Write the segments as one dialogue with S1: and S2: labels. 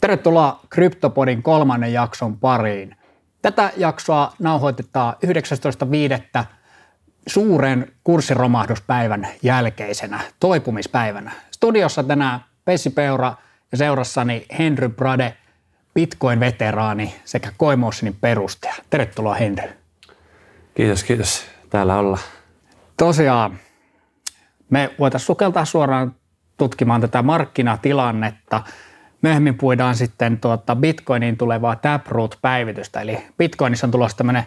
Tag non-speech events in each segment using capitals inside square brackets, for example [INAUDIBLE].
S1: Tervetuloa Kryptopodin kolmannen jakson pariin. Tätä jaksoa nauhoitetaan 19.5. suuren kurssiromahduspäivän jälkeisenä toipumispäivänä. Studiossa tänään Pessi Peura ja seurassani Henry Brade, Bitcoin-veteraani sekä Coinmotionin perustaja. Tervetuloa Henry.
S2: Kiitos, kiitos. Täällä olla.
S1: Tosiaan, me voitaisiin sukeltaa suoraan tutkimaan tätä markkinatilannetta. Myöhemmin puidaan sitten tuota Bitcoinin tulevaa Taproot-päivitystä. Eli Bitcoinissa on tulossa tämmöinen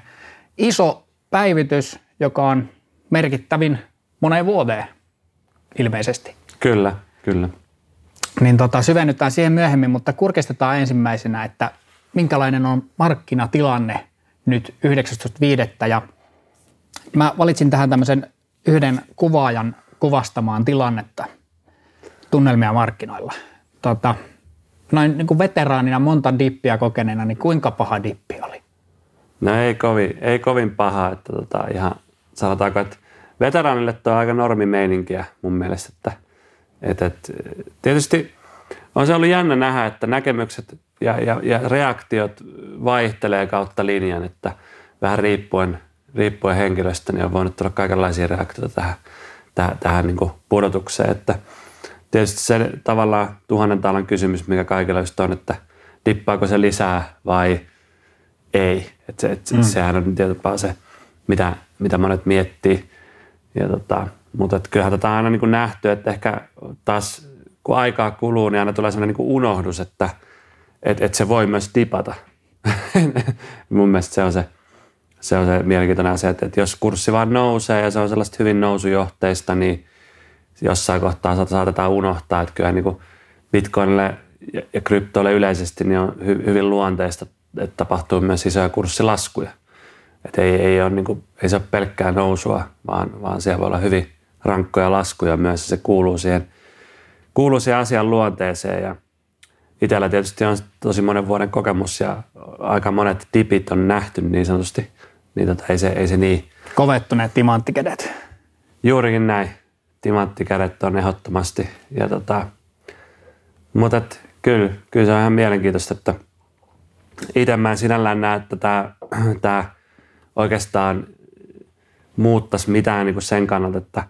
S1: iso päivitys, joka on merkittävin moneen vuoteen ilmeisesti.
S2: Kyllä, kyllä.
S1: Niin tota, syvennytään siihen myöhemmin, mutta kurkistetaan ensimmäisenä, että minkälainen on markkinatilanne nyt 19.5. Ja mä valitsin tähän tämmöisen yhden kuvaajan kuvastamaan tilannetta – tunnelmia markkinoilla. Tota, noin niin kuin veteraanina monta dippiä kokeneena, niin kuinka paha dippi oli?
S2: No ei kovin, ei kovin paha, että tota, ihan sanotaanko, että veteraanille tuo on aika normimeininkiä mun mielestä, että, että, että tietysti on se ollut jännä nähdä, että näkemykset ja, ja, ja reaktiot vaihtelee kautta linjan, että vähän riippuen, riippuen henkilöstä, niin on voinut tulla kaikenlaisia reaktioita tähän, tähän, tähän niin pudotukseen, että – tietysti se tavallaan tuhannen talan kysymys, mikä kaikilla just on, että dippaako se lisää vai ei. Et se, et mm. Sehän on tietysti se, mitä, mitä monet miettii. Ja tota, mutta et kyllähän tätä on aina niin nähty, että ehkä taas kun aikaa kuluu, niin aina tulee sellainen niin unohdus, että et, et se voi myös dipata. [LAUGHS] Mun mielestä se on se, se on se mielenkiintoinen asia, että, että jos kurssi vaan nousee ja se on sellaista hyvin nousujohteista, niin – jossain kohtaa saatetaan unohtaa, että kyllä niin Bitcoinille ja kryptoille yleisesti niin on hy, hyvin luonteista, että tapahtuu myös isoja kurssilaskuja. Että ei, ei, ole niin kuin, ei se ole pelkkää nousua, vaan, vaan siellä voi olla hyvin rankkoja laskuja myös. Se kuuluu siihen, kuuluu siihen asian luonteeseen ja itsellä tietysti on tosi monen vuoden kokemus ja aika monet dipit on nähty niin sanotusti, niin tota, ei, se, ei se niin.
S1: Kovettuneet timanttikedet.
S2: Juurikin näin timanttikädet on ehdottomasti. Ja tota, mutta et, kyllä, kyllä se on ihan mielenkiintoista, että itse mä en sinällään näe, että tämä, [CLEARS THROAT] oikeastaan muuttaisi mitään niin kuin sen kannalta, että,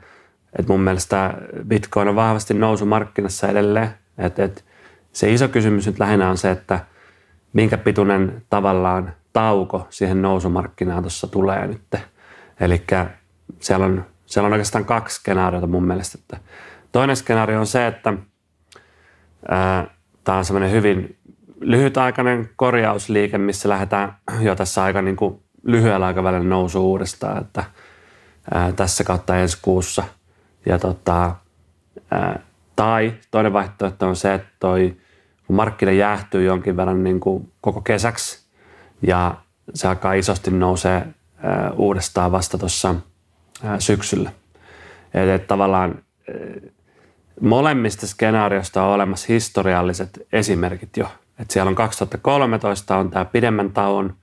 S2: että mun mielestä Bitcoin on vahvasti nousumarkkinassa edelleen. Että, että se iso kysymys nyt lähinnä on se, että minkä pituinen tavallaan tauko siihen nousumarkkinaan tuossa tulee nyt. Eli siellä on siellä on oikeastaan kaksi skenaariota mun mielestä. Että toinen skenaario on se, että tämä on semmoinen hyvin lyhytaikainen korjausliike, missä lähdetään jo tässä aika niin kuin lyhyellä aikavälillä nousu uudestaan, että ää, tässä kautta ensi kuussa. Ja tota, ää, tai toinen vaihtoehto on se, että toi, kun markkina jäähtyy jonkin verran niin kuin koko kesäksi ja se alkaa isosti nousee ää, uudestaan vasta tuossa – syksyllä. Eli että tavallaan molemmista skenaariosta on olemassa historialliset esimerkit jo. Että siellä on 2013 on tämä pidemmän tauon,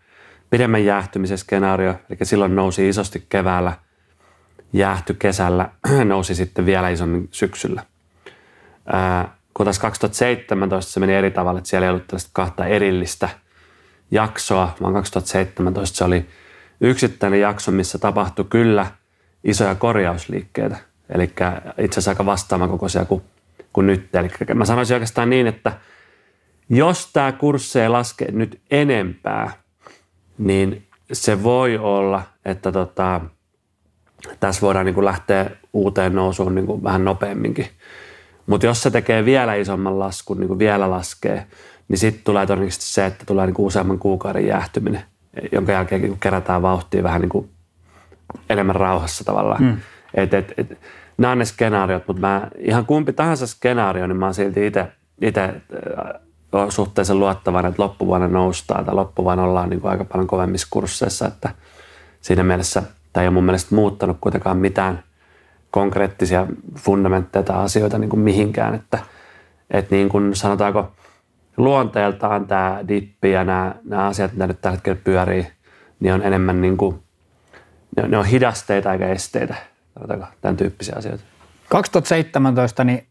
S2: pidemmän jäähtymisen skenaario, eli silloin nousi isosti keväällä, jäähty kesällä, [CLEARS THROAT] nousi sitten vielä isommin syksyllä. Ää, kun taas 2017 se meni eri tavalla, että siellä ei ollut tällaista kahta erillistä jaksoa, vaan 2017 se oli yksittäinen jakso, missä tapahtui kyllä – isoja korjausliikkeitä. Eli itse asiassa aika vastaavan kokoisia kuin, kuin nyt. Eli mä sanoisin oikeastaan niin, että jos tämä kurssi ei laske nyt enempää, niin se voi olla, että tota, tässä voidaan niin kuin lähteä uuteen nousuun niin kuin vähän nopeamminkin. Mutta jos se tekee vielä isomman laskun, niin kuin vielä laskee, niin sitten tulee todennäköisesti se, että tulee niin kuin useamman kuukauden jäähtyminen, jonka jälkeen niin kerätään vauhtia vähän niin kuin enemmän rauhassa tavallaan. Mm. Et, et, et, nämä on ne skenaariot, mutta mä, ihan kumpi tahansa skenaario, niin mä oon silti itse suhteellisen luottavainen, että loppuvuonna noustaan tai loppuvuonna ollaan niin kuin aika paljon kovemmissa kursseissa, että siinä mielessä tämä ei ole mun mielestä muuttanut kuitenkaan mitään konkreettisia fundamentteja tai asioita niin kuin mihinkään, että, että niin kuin sanotaanko luonteeltaan tämä dippi ja nämä, nämä asiat, mitä nyt tällä hetkellä pyörii, niin on enemmän niin kuin ne, ne on hidasteita eikä esteitä, tämän tyyppisiä asioita.
S1: 2017 niin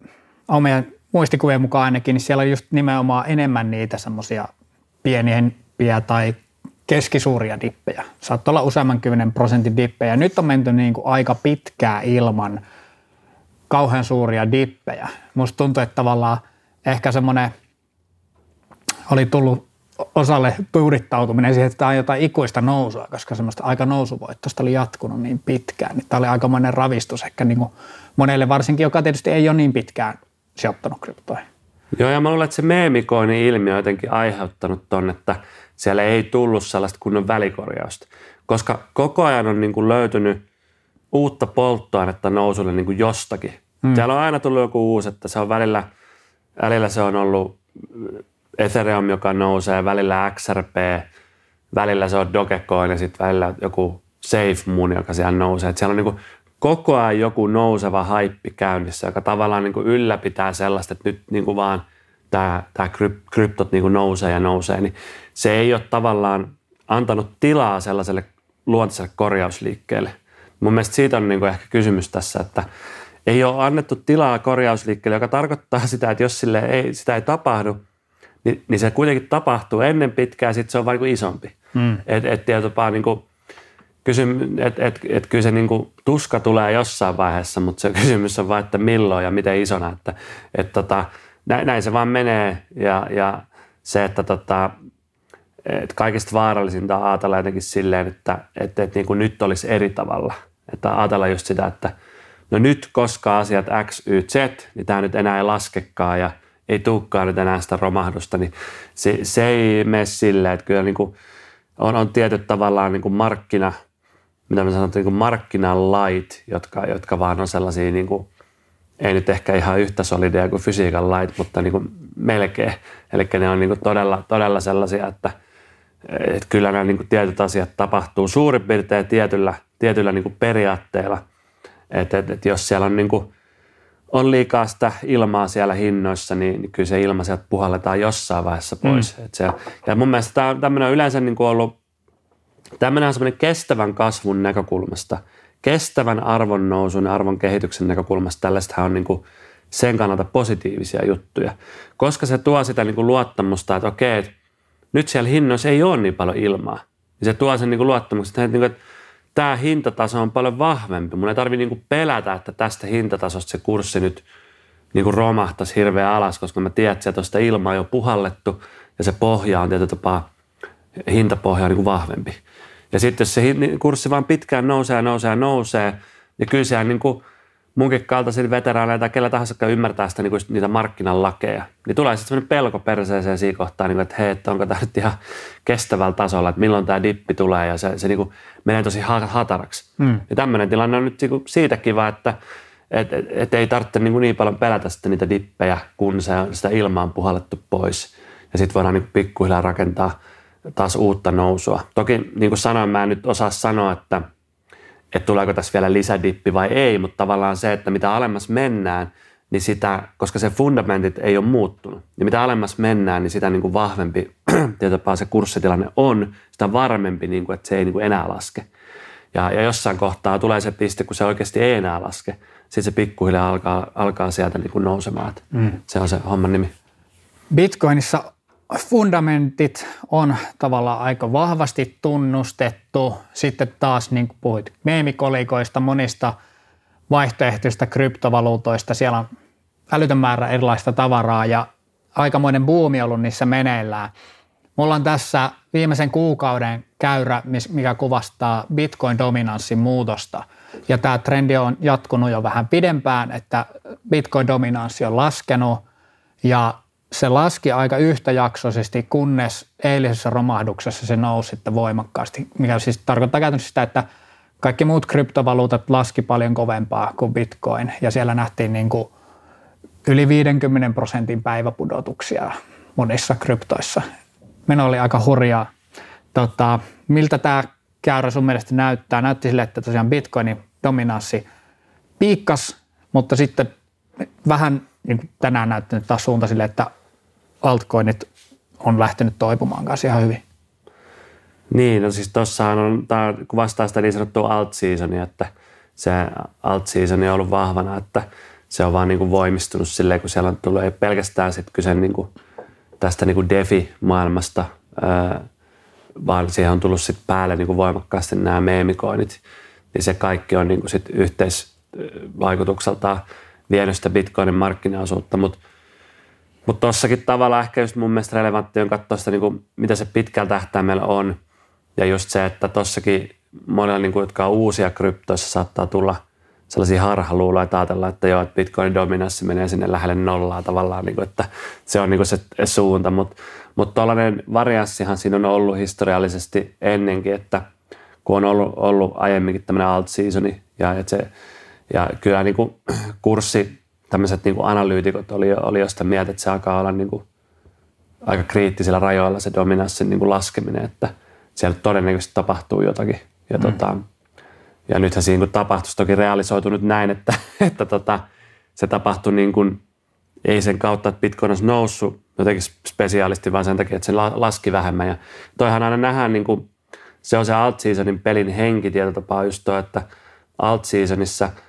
S1: on meidän muistikuvien mukaan ainakin, niin siellä on just nimenomaan enemmän niitä semmoisia pieniä tai keskisuuria dippejä. Saattaa olla useamman kymmenen prosentin dippejä. Nyt on menty niin kuin aika pitkää ilman kauhean suuria dippejä. Musta tuntuu, että tavallaan ehkä semmoinen oli tullut osalle tuudittautuminen siihen, että tämä on jotain ikuista nousua, koska semmoista aika nousuvoittoista oli jatkunut niin pitkään. Niin tämä oli aikamoinen ravistus ehkä niin kuin monelle varsinkin, joka tietysti ei ole niin pitkään sijoittanut kryptoihin.
S2: Joo, ja mä luulen, että se meemikoinin ilmiö on jotenkin aiheuttanut ton, että siellä ei tullut sellaista kunnon välikorjausta. Koska koko ajan on niin kuin löytynyt uutta polttoainetta nousulle niin kuin jostakin. Hmm. Siellä on aina tullut joku uusi, että se on välillä, välillä se on ollut Ethereum, joka nousee, välillä XRP, välillä se on Dogecoin ja sitten välillä joku SafeMoon, joka siellä nousee. Et siellä on niin koko ajan joku nouseva haippi käynnissä, joka tavallaan niin ylläpitää sellaista, että nyt niin vaan tämä, tämä kryptot niin nousee ja nousee, niin se ei ole tavallaan antanut tilaa sellaiselle luontaiselle korjausliikkeelle. Mun mielestä siitä on niin ehkä kysymys tässä, että ei ole annettu tilaa korjausliikkeelle, joka tarkoittaa sitä, että jos sille ei, sitä ei tapahdu, niin, niin se kuitenkin tapahtuu ennen pitkää, sitten se on vain niin isompi. Mm. Että et, et, niin kuin, kysym, et, et, et kyllä se niin kuin, tuska tulee jossain vaiheessa, mutta se [LAUGHS] kysymys on vain, että milloin ja miten isona. Että, et, tota, näin, näin se vaan menee ja, ja se, että tota, et kaikista vaarallisinta on ajatella jotenkin silleen, että, että, että niin kuin nyt olisi eri tavalla. Että ajatella just sitä, että no nyt koska asiat X, Y, Z, niin tämä nyt enää ei laskekaan ja ei tulekaan nyt enää sitä romahdusta, niin se, se ei mene silleen, että kyllä niin kuin on, on tietyt tavallaan niin kuin markkina, mitä mä sanon, niin kuin markkinalait, jotka, jotka vaan on sellaisia, niin kuin, ei nyt ehkä ihan yhtä solideja kuin fysiikan lait, mutta niin kuin melkein. Eli ne on niin kuin todella, todella sellaisia, että, että kyllä nämä niin kuin tietyt asiat tapahtuu suurin piirtein tietyllä, tietyllä niin kuin periaatteella. Että, että, että jos siellä on, niin kuin, on liikaa sitä ilmaa siellä hinnoissa, niin, niin kyllä se ilma sieltä puhalletaan jossain vaiheessa pois. Mm. Että se, ja mun mielestä tämä, tämmöinen on yleensä niin kuin ollut Tämmöinen on semmoinen kestävän kasvun näkökulmasta, kestävän arvon nousun ja arvon kehityksen näkökulmasta tällaista on niin kuin sen kannalta positiivisia juttuja, koska se tuo sitä niin kuin luottamusta, että okei, että nyt siellä hinnoissa ei ole niin paljon ilmaa. Niin se tuo sen niin kuin luottamuksen, että, että tämä hintataso on paljon vahvempi. Mun ei tarvitse niin pelätä, että tästä hintatasosta se kurssi nyt niin kuin romahtaisi hirveän alas, koska mä tiedän, että sitä ilmaa jo puhallettu ja se pohja on tietyllä tapaa, hintapohja on niin kuin vahvempi. Ja sitten jos se kurssi vaan pitkään nousee ja nousee ja nousee, niin kyllä sehän niin kuin munkin kaltaisilla veteraaneilla tai kellä tahansa, jotka ymmärtää sitä, niin kuin niitä markkinalakeja, niin tulee sitten sellainen pelko perseeseen siinä kohtaa, niin kuin, että hei, että onko tämä nyt ihan kestävällä tasolla, että milloin tämä dippi tulee ja se, se niin kuin menee tosi hataraksi. Mm. Ja tämmöinen tilanne on nyt niin siitä kiva, että et, et, et ei tarvitse niin, niin paljon pelätä sitten niitä dippejä, kun se on sitä ilmaa on puhallettu pois. Ja sitten voidaan niin pikkuhiljaa rakentaa taas uutta nousua. Toki niin kuin sanoin, mä en nyt osaa sanoa, että, että tuleeko tässä vielä lisädippi vai ei, mutta tavallaan se, että mitä alemmas mennään, niin sitä, koska se fundamentit ei ole muuttunut, niin mitä alemmas mennään, niin sitä niin kuin vahvempi [CLEARS THROAT] tietopaa se kurssitilanne on, sitä varmempi, niin kuin, että se ei niin kuin enää laske. Ja, ja jossain kohtaa tulee se piste, kun se oikeasti ei enää laske. Sitten se pikkuhiljaa alkaa, alkaa sieltä niin kuin nousemaan. Mm. Se on se homman nimi.
S1: Bitcoinissa fundamentit on tavallaan aika vahvasti tunnustettu. Sitten taas, niin kuin puhuit meemikolikoista, monista vaihtoehtoista kryptovaluutoista, siellä on älytön määrä erilaista tavaraa ja aikamoinen buumi ollut niissä meneillään. Mulla on tässä viimeisen kuukauden käyrä, mikä kuvastaa Bitcoin-dominanssin muutosta. Ja tämä trendi on jatkunut jo vähän pidempään, että Bitcoin-dominanssi on laskenut ja se laski aika yhtäjaksoisesti, kunnes eilisessä romahduksessa se nousi sitten voimakkaasti, mikä siis tarkoittaa käytännössä sitä, että kaikki muut kryptovaluutat laski paljon kovempaa kuin Bitcoin, ja siellä nähtiin niin kuin yli 50 prosentin päiväpudotuksia monissa kryptoissa. Meno oli aika hurjaa. Tota, miltä tämä käyrä sun mielestä näyttää? Näytti sille, että tosiaan Bitcoinin dominanssi piikkas, mutta sitten vähän niin tänään näyttänyt taas suunta sille, että altcoinit on lähtenyt toipumaan kanssa ihan hyvin.
S2: Niin, no siis tuossahan on, tämä kuvastaa sitä niin sanottua alt seasonia, että se alt season on ollut vahvana, että se on vaan niin kuin voimistunut silleen, kun siellä tulee pelkästään sit kyse niin kuin tästä niin kuin DeFi-maailmasta, ää, vaan siihen on tullut sit päälle niin kuin voimakkaasti nämä meemikoinit, niin se kaikki on niin kuin sit yhteisvaikutukseltaan vienyt sitä Bitcoinin markkinaosuutta, mutta mutta tossakin tavalla ehkä just mun mielestä relevantti on katsoa sitä, niin kuin, mitä se pitkällä tähtäimellä on. Ja just se, että tossakin monella, niin kuin, jotka on uusia kryptoissa, saattaa tulla sellaisia harhaluuloja, että ajatella, että joo, että Bitcoinin dominanssi menee sinne lähelle nollaa tavallaan, niin kuin, että se on niin kuin se suunta. Mutta mut tuollainen varianssihan siinä on ollut historiallisesti ennenkin, että kun on ollut, ollut aiemminkin tämmöinen alt-seasoni ja, että se, ja kyllä niin kuin kurssi tämmöiset niin analyytikot oli, oli jo sitä mieltä, että se alkaa olla niin kuin aika kriittisillä rajoilla se dominanssin niin kuin laskeminen, että siellä todennäköisesti tapahtuu jotakin. Ja, mm. tota, ja nythän siinä niin tapahtuisi toki realisoitu nyt näin, että, [LAUGHS] että tota, se tapahtui niin kuin, ei sen kautta, että Bitcoin olisi noussut jotenkin spesiaalisti, vaan sen takia, että se laski vähemmän. Ja toihan aina nähdään, niin kuin, se on se alt-seasonin pelin henki tietotapaa just toi, että alt-seasonissa –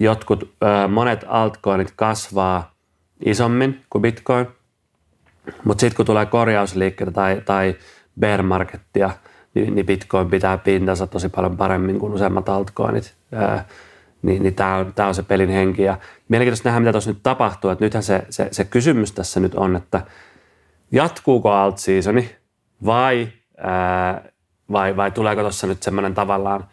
S2: jotkut, monet altcoinit kasvaa isommin kuin Bitcoin, mutta sitten kun tulee korjausliikkeitä tai, tai bear markettia, niin, niin Bitcoin pitää pintansa tosi paljon paremmin kuin useimmat altcoinit. Niin, niin tämä on, tää on se pelin henki. Ja mielenkiintoista nähdä, mitä tuossa nyt tapahtuu. Että nythän se, se, se kysymys tässä nyt on, että jatkuuko alt seasoni vai, ää, vai, vai tuleeko tuossa nyt semmoinen tavallaan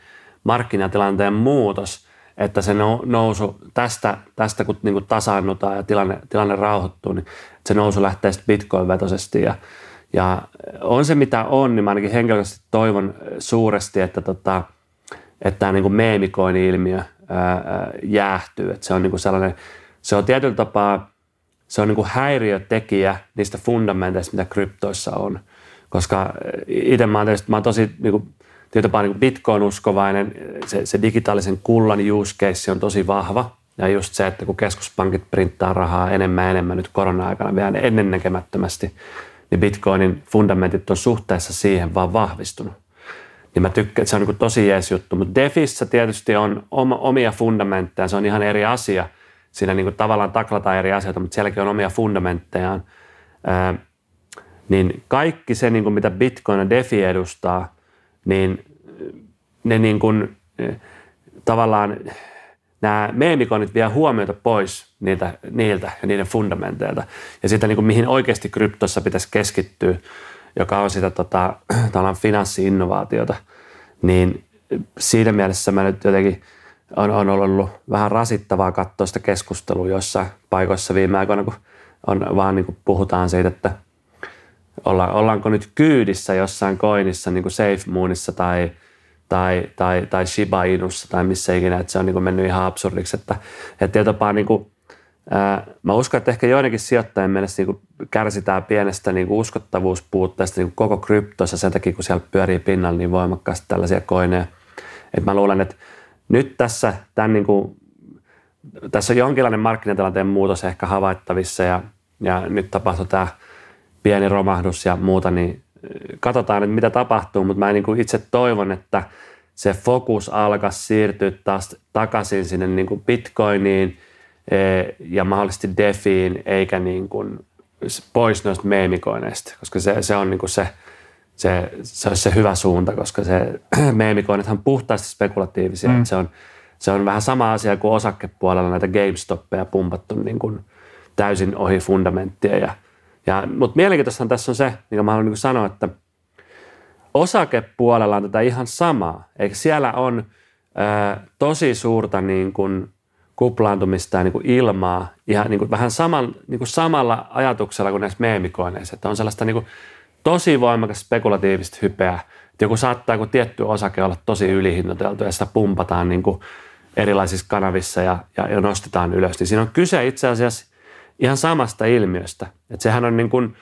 S2: markkinatilanteen muutos – että se nousu tästä, tästä kun niin tasaannutaan ja tilanne, tilanne rauhoittuu, niin se nousu lähtee sitten bitcoin-vetoisesti ja, ja on se mitä on, niin mä ainakin henkilökohtaisesti toivon suuresti, että, tota, että tämä niin meemikoini-ilmiö ää, jäähtyy. Että se on niin sellainen, se on tietyllä tapaa, se on niin kuin häiriötekijä niistä fundamenteista, mitä kryptoissa on. Koska itse mä oon, mä oon tosi niin kuin, tietyllä niin Bitcoin-uskovainen, se, se digitaalisen kullan use case on tosi vahva. Ja just se, että kun keskuspankit printtaa rahaa enemmän ja enemmän nyt korona-aikana vielä ennennäkemättömästi, niin Bitcoinin fundamentit on suhteessa siihen vaan vahvistunut. Niin mä tykkään, että se on niin tosi jees juttu. Mutta Defissä tietysti on omia fundamentteja, se on ihan eri asia. Siinä niin tavallaan taklataan eri asioita, mutta sielläkin on omia fundamenttejaan. Ää, niin kaikki se, niin kuin mitä Bitcoin ja Defi edustaa – niin ne niin kuin, tavallaan nämä meemikonit vie huomiota pois niiltä, niiltä ja niiden fundamenteilta. Ja siitä, niin kuin, mihin oikeasti kryptossa pitäisi keskittyä, joka on sitä tota, [CLEARS THROAT] finanssi-innovaatiota, niin siinä mielessä mä nyt jotenkin on, on ollut vähän rasittavaa katsoa sitä keskustelua jossa paikoissa viime aikoina, kun on vaan niin kuin puhutaan siitä, että – olla, ollaanko nyt kyydissä jossain koinissa, niin kuin SafeMoonissa tai, tai, tai, tai Shiba Inussa tai missä ikinä, että se on niin kuin mennyt ihan absurdiksi. Että, että jopa niin kuin, ää, mä uskon, että ehkä joidenkin sijoittajien mielestä niin kuin kärsitään pienestä niin kuin uskottavuuspuutteesta niin kuin koko kryptoissa sen takia, kun siellä pyörii pinnalla niin voimakkaasti tällaisia koineja. Et mä luulen, että nyt tässä, tämän niin kuin, tässä on jonkinlainen markkinatilanteen muutos ehkä havaittavissa ja, ja nyt tapahtuu tämä – pieni romahdus ja muuta, niin katsotaan, että mitä tapahtuu, mutta mä niin kuin itse toivon, että se fokus alkaa siirtyä taas takaisin sinne niin kuin Bitcoiniin e, ja mahdollisesti Defiin, eikä niin kuin pois noista meemikoineista, koska se, se on niin kuin se, se, se olisi se hyvä suunta, koska se [CLEARS THROAT] meemikoinithan on puhtaasti spekulatiivisia. Mm. Se, on, se on vähän sama asia kuin osakepuolella näitä GameStoppeja pumpattu niin kuin täysin ohi fundamenttia ja ja, mutta mielenkiintoista tässä on se, mikä mä haluan niin sanoa, että osakepuolella on tätä ihan samaa. Eikä siellä on ää, tosi suurta niin kuin kuplaantumista ja niin kuin ilmaa ihan niin kuin vähän saman, niin kuin samalla ajatuksella kuin näissä meemikoineissa. Että on sellaista niin kuin tosi voimakas spekulatiivista hypeä. Että joku saattaa joku tietty osake olla tosi ylihinnoiteltu ja sitä pumpataan niin kuin erilaisissa kanavissa ja, ja, ja nostetaan ylös. Niin siinä on kyse itse asiassa ihan samasta ilmiöstä. Että sehän on niin kuin,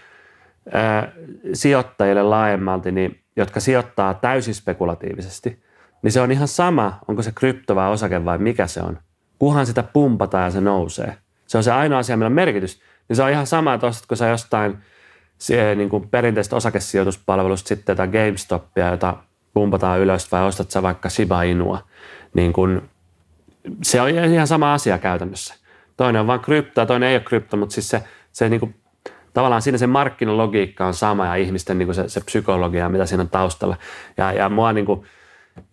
S2: ää, sijoittajille laajemmalti, niin, jotka sijoittaa täysin spekulatiivisesti, niin se on ihan sama, onko se krypto vai osake vai mikä se on. Kuhan sitä pumpataan ja se nousee. Se on se ainoa asia, millä on merkitys. Niin se on ihan sama, että ostatko sä jostain niin kuin perinteistä osakesijoituspalvelusta sitten jotain GameStopia, jota pumpataan ylös, vai ostat sä vaikka Shiba Inua. Niin kuin, se on ihan sama asia käytännössä. Toinen on vain krypto ja toinen ei ole krypto, mutta siis se, se niin kuin, tavallaan siinä se markkinalogiikka on sama ja ihmisten niin kuin se, se psykologia, mitä siinä on taustalla. Ja, ja mua niin kuin,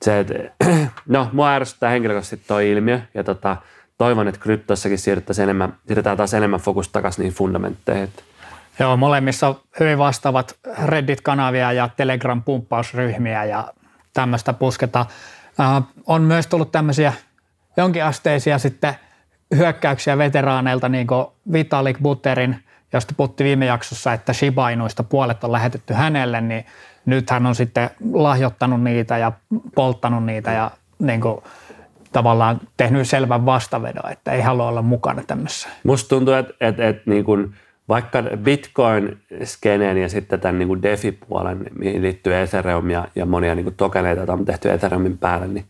S2: se, että, [CLEARS THROAT] no, mua ärsyttää henkilökohtaisesti tuo ilmiö ja tota, toivon, että kryptossakin siirrytään enemmän, siirretään taas enemmän fokus takaisin niihin fundamentteihin.
S1: Joo, molemmissa on hyvin vastaavat Reddit-kanavia ja Telegram-pumppausryhmiä ja tämmöistä pusketa. Äh, on myös tullut tämmöisiä jonkinasteisia sitten hyökkäyksiä veteraaneilta, niin kuin Vitalik Butterin, josta puhutti viime jaksossa, että Shiba Inuista puolet on lähetetty hänelle, niin nyt hän on sitten lahjoittanut niitä ja polttanut niitä ja niin kuin, tavallaan tehnyt selvän vastavedon, että ei halua olla mukana tämmöisessä.
S2: Musta tuntuu, että, että, että niin kuin vaikka Bitcoin-skeneen ja sitten tämän niin kuin DeFi-puolen, mihin liittyy Ethereum ja, ja monia niin kuin tokeneita, joita on tehty Ethereumin päälle, niin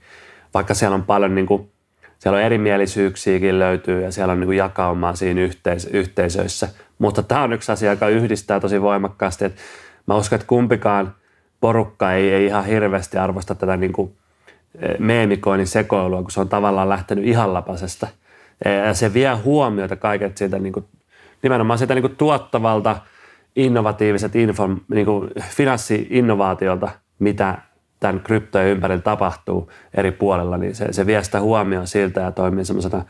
S2: vaikka siellä on paljon niin kuin, siellä on erimielisyyksiäkin löytyy ja siellä on niin jakaumaa siinä yhteis- yhteisöissä. Mutta tämä on yksi asia, joka yhdistää tosi voimakkaasti. Että mä uskon, että kumpikaan porukka ei, ei ihan hirveästi arvosta tätä niin kuin meemikoinnin sekoilua, kun se on tavallaan lähtenyt ihan lapasesta. Ja se vie huomiota kaiket siitä niin kuin, nimenomaan sitä niin kuin tuottavalta, innovatiiviset info, niin kuin finanssi-innovaatiolta, mitä tämän kryptojen ympärillä tapahtuu eri puolella, niin se, se vie sitä huomioon siltä ja toimii semmoisena,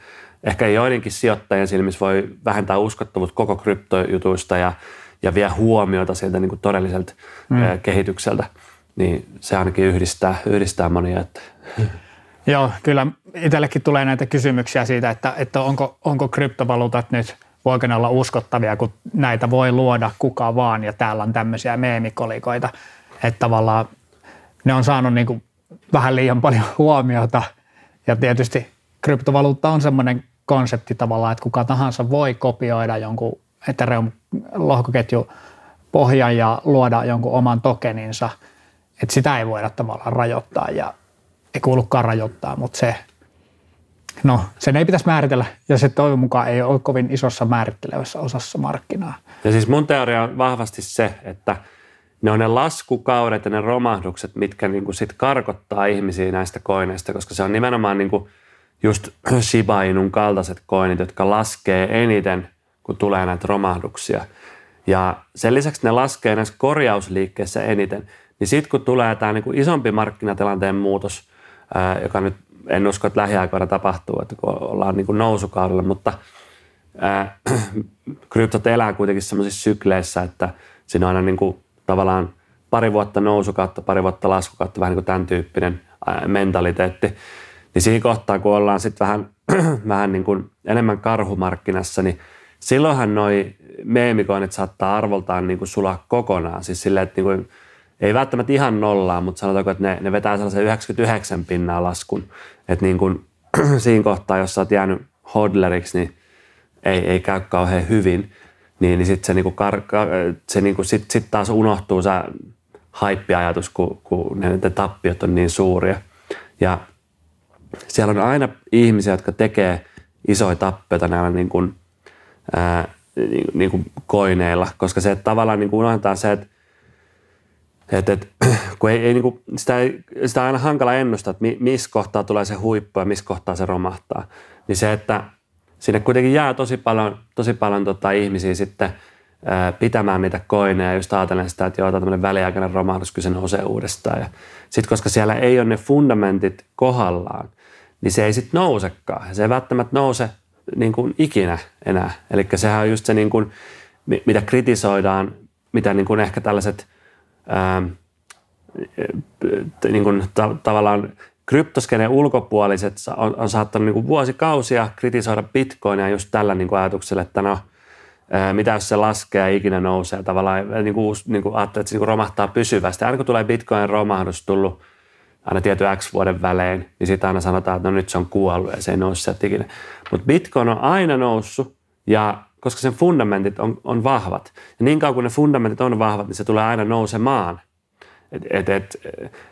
S2: ehkä joidenkin sijoittajien silmissä voi vähentää uskottavuutta koko kryptojutuista ja, ja vie huomiota sieltä niin kuin todelliselta mm. kehitykseltä niin se ainakin yhdistää, yhdistää monia. Että. [LAUGHS]
S1: Joo, kyllä itsellekin tulee näitä kysymyksiä siitä, että, että onko, onko kryptovaluutat nyt, voiko ne olla uskottavia, kun näitä voi luoda kuka vaan ja täällä on tämmöisiä meemikolikoita, että tavallaan ne on saanut niin kuin vähän liian paljon [LAUGHS] huomiota. Ja tietysti kryptovaluutta on semmoinen konsepti tavallaan, että kuka tahansa voi kopioida jonkun Ethereum lohkoketju pohjan ja luoda jonkun oman tokeninsa – että sitä ei voida tavallaan rajoittaa ja ei kuulukaan rajoittaa, mutta se, no sen ei pitäisi määritellä. Ja se toivon mukaan ei ole kovin isossa määrittelevässä osassa markkinaa.
S2: Ja siis mun teoria on vahvasti se, että ne on ne laskukaudet ja ne romahdukset, mitkä niin kuin sit karkottaa ihmisiä näistä koineista, koska se on nimenomaan niin kuin just [CLEARS THROAT] Shiba Inun kaltaiset koinit, jotka laskee eniten, kun tulee näitä romahduksia. Ja sen lisäksi ne laskee näissä korjausliikkeissä eniten. Niin sitten kun tulee tämä niinku isompi markkinatilanteen muutos, ää, joka nyt en usko, että lähiaikoina tapahtuu, että kun ollaan niinku nousukaudella, mutta ää, [CLEARS THROAT] kryptot elää kuitenkin sellaisissa sykleissä, että siinä on aina niinku tavallaan pari vuotta nousukautta, pari vuotta laskukautta, vähän niin kuin tämän tyyppinen mentaliteetti. Niin siinä kohtaa, kun ollaan sitten vähän, [CLEARS THROAT] vähän niin kuin enemmän karhumarkkinassa, niin silloinhan noi meemikoinit saattaa arvoltaan niin kuin sulaa kokonaan. Siis silleen, että niin kuin ei välttämättä ihan nollaa, mutta sanotaanko, että ne, ne vetää sellaisen 99 pinnaa laskun. Että niin kuin, [CLEARS THROAT] siinä kohtaa, jos sä oot jäänyt hodleriksi, niin ei, ei käy kauhean hyvin. Niin, niin sitten se, niinku kar, se niinku sit, sit taas unohtuu se haippiajatus, kun, kun ne, tappiot on niin suuria. Ja siellä on aina ihmisiä, jotka tekee isoja tappioita näillä niin kuin, ää, niin, niin kuin koineilla, koska se että tavallaan niin kuin unohdetaan se, että et, et, [CLEARS THROAT] kun ei, ei, niin kuin, sitä, ei, sitä on aina hankala ennustaa, että missä kohtaa tulee se huippu ja missä kohtaa se romahtaa. Niin se, että sinne kuitenkin jää tosi paljon, tosi paljon tota, ihmisiä sitten ää, pitämään niitä koineja, just ajatellen sitä, että joo, tämmöinen väliaikainen romahdus, kyllä se nousee uudestaan. Sitten koska siellä ei ole ne fundamentit kohdallaan, niin se ei sitten nousekaan. Se ei välttämättä nouse niin kuin ikinä enää. Eli sehän on just se, niin kuin, mitä kritisoidaan, mitä niin kuin ehkä tällaiset – ää, niin kuin ta- tavallaan kryptoskeneen ulkopuoliset on, on saattanut niin kuin vuosikausia kritisoida bitcoinia just tällä niin kuin ajatuksella, että no, mitä jos se laskee ja ikinä nousee. Tavallaan niin kuin, niin kuin että se niin romahtaa pysyvästi. Aina kun tulee bitcoin romahdus tullut aina tietty X vuoden välein, niin sitten aina sanotaan, että no nyt se on kuollut ja se ei nousse ikinä. Mutta bitcoin on aina noussut ja koska sen fundamentit on, on vahvat. Ja niin kauan kuin ne fundamentit on vahvat, niin se tulee aina nousemaan. Et, et, et,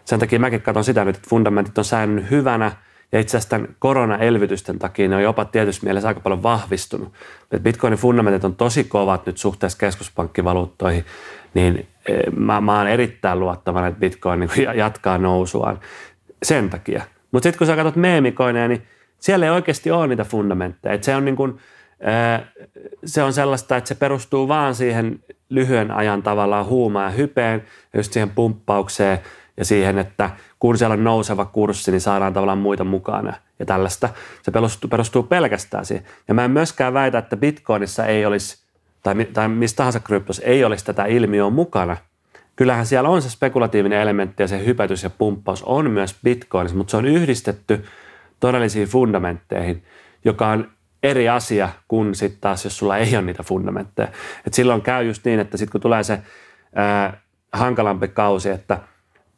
S2: sen takia mäkin katson sitä nyt, että fundamentit on säilynyt hyvänä ja itse asiassa tämän koronaelvytysten takia ne on jopa tietyssä mielessä aika paljon vahvistunut. Et Bitcoinin fundamentit on tosi kovat nyt suhteessa keskuspankkivaluuttoihin, niin e, mä, mä oon erittäin luottavainen, että Bitcoin niin jatkaa nousuaan sen takia. Mutta sitten kun sä katsot meemikoineja, niin siellä ei oikeasti ole niitä fundamentteja. Et se on niin kuin, se on sellaista, että se perustuu vaan siihen lyhyen ajan tavallaan huumaan hypeen, just siihen pumppaukseen ja siihen, että kun siellä on nouseva kurssi, niin saadaan tavallaan muita mukana ja tällaista. Se perustuu, perustuu pelkästään siihen. Ja mä en myöskään väitä, että Bitcoinissa ei olisi, tai, tai mistä tahansa kryptossa ei olisi tätä ilmiöä mukana. Kyllähän siellä on se spekulatiivinen elementti ja se hypätys ja pumppaus on myös Bitcoinissa, mutta se on yhdistetty todellisiin fundamentteihin, joka on eri asia kuin sitten taas, jos sulla ei ole niitä fundamentteja. Et silloin käy just niin, että sitten kun tulee se ää, hankalampi kausi, että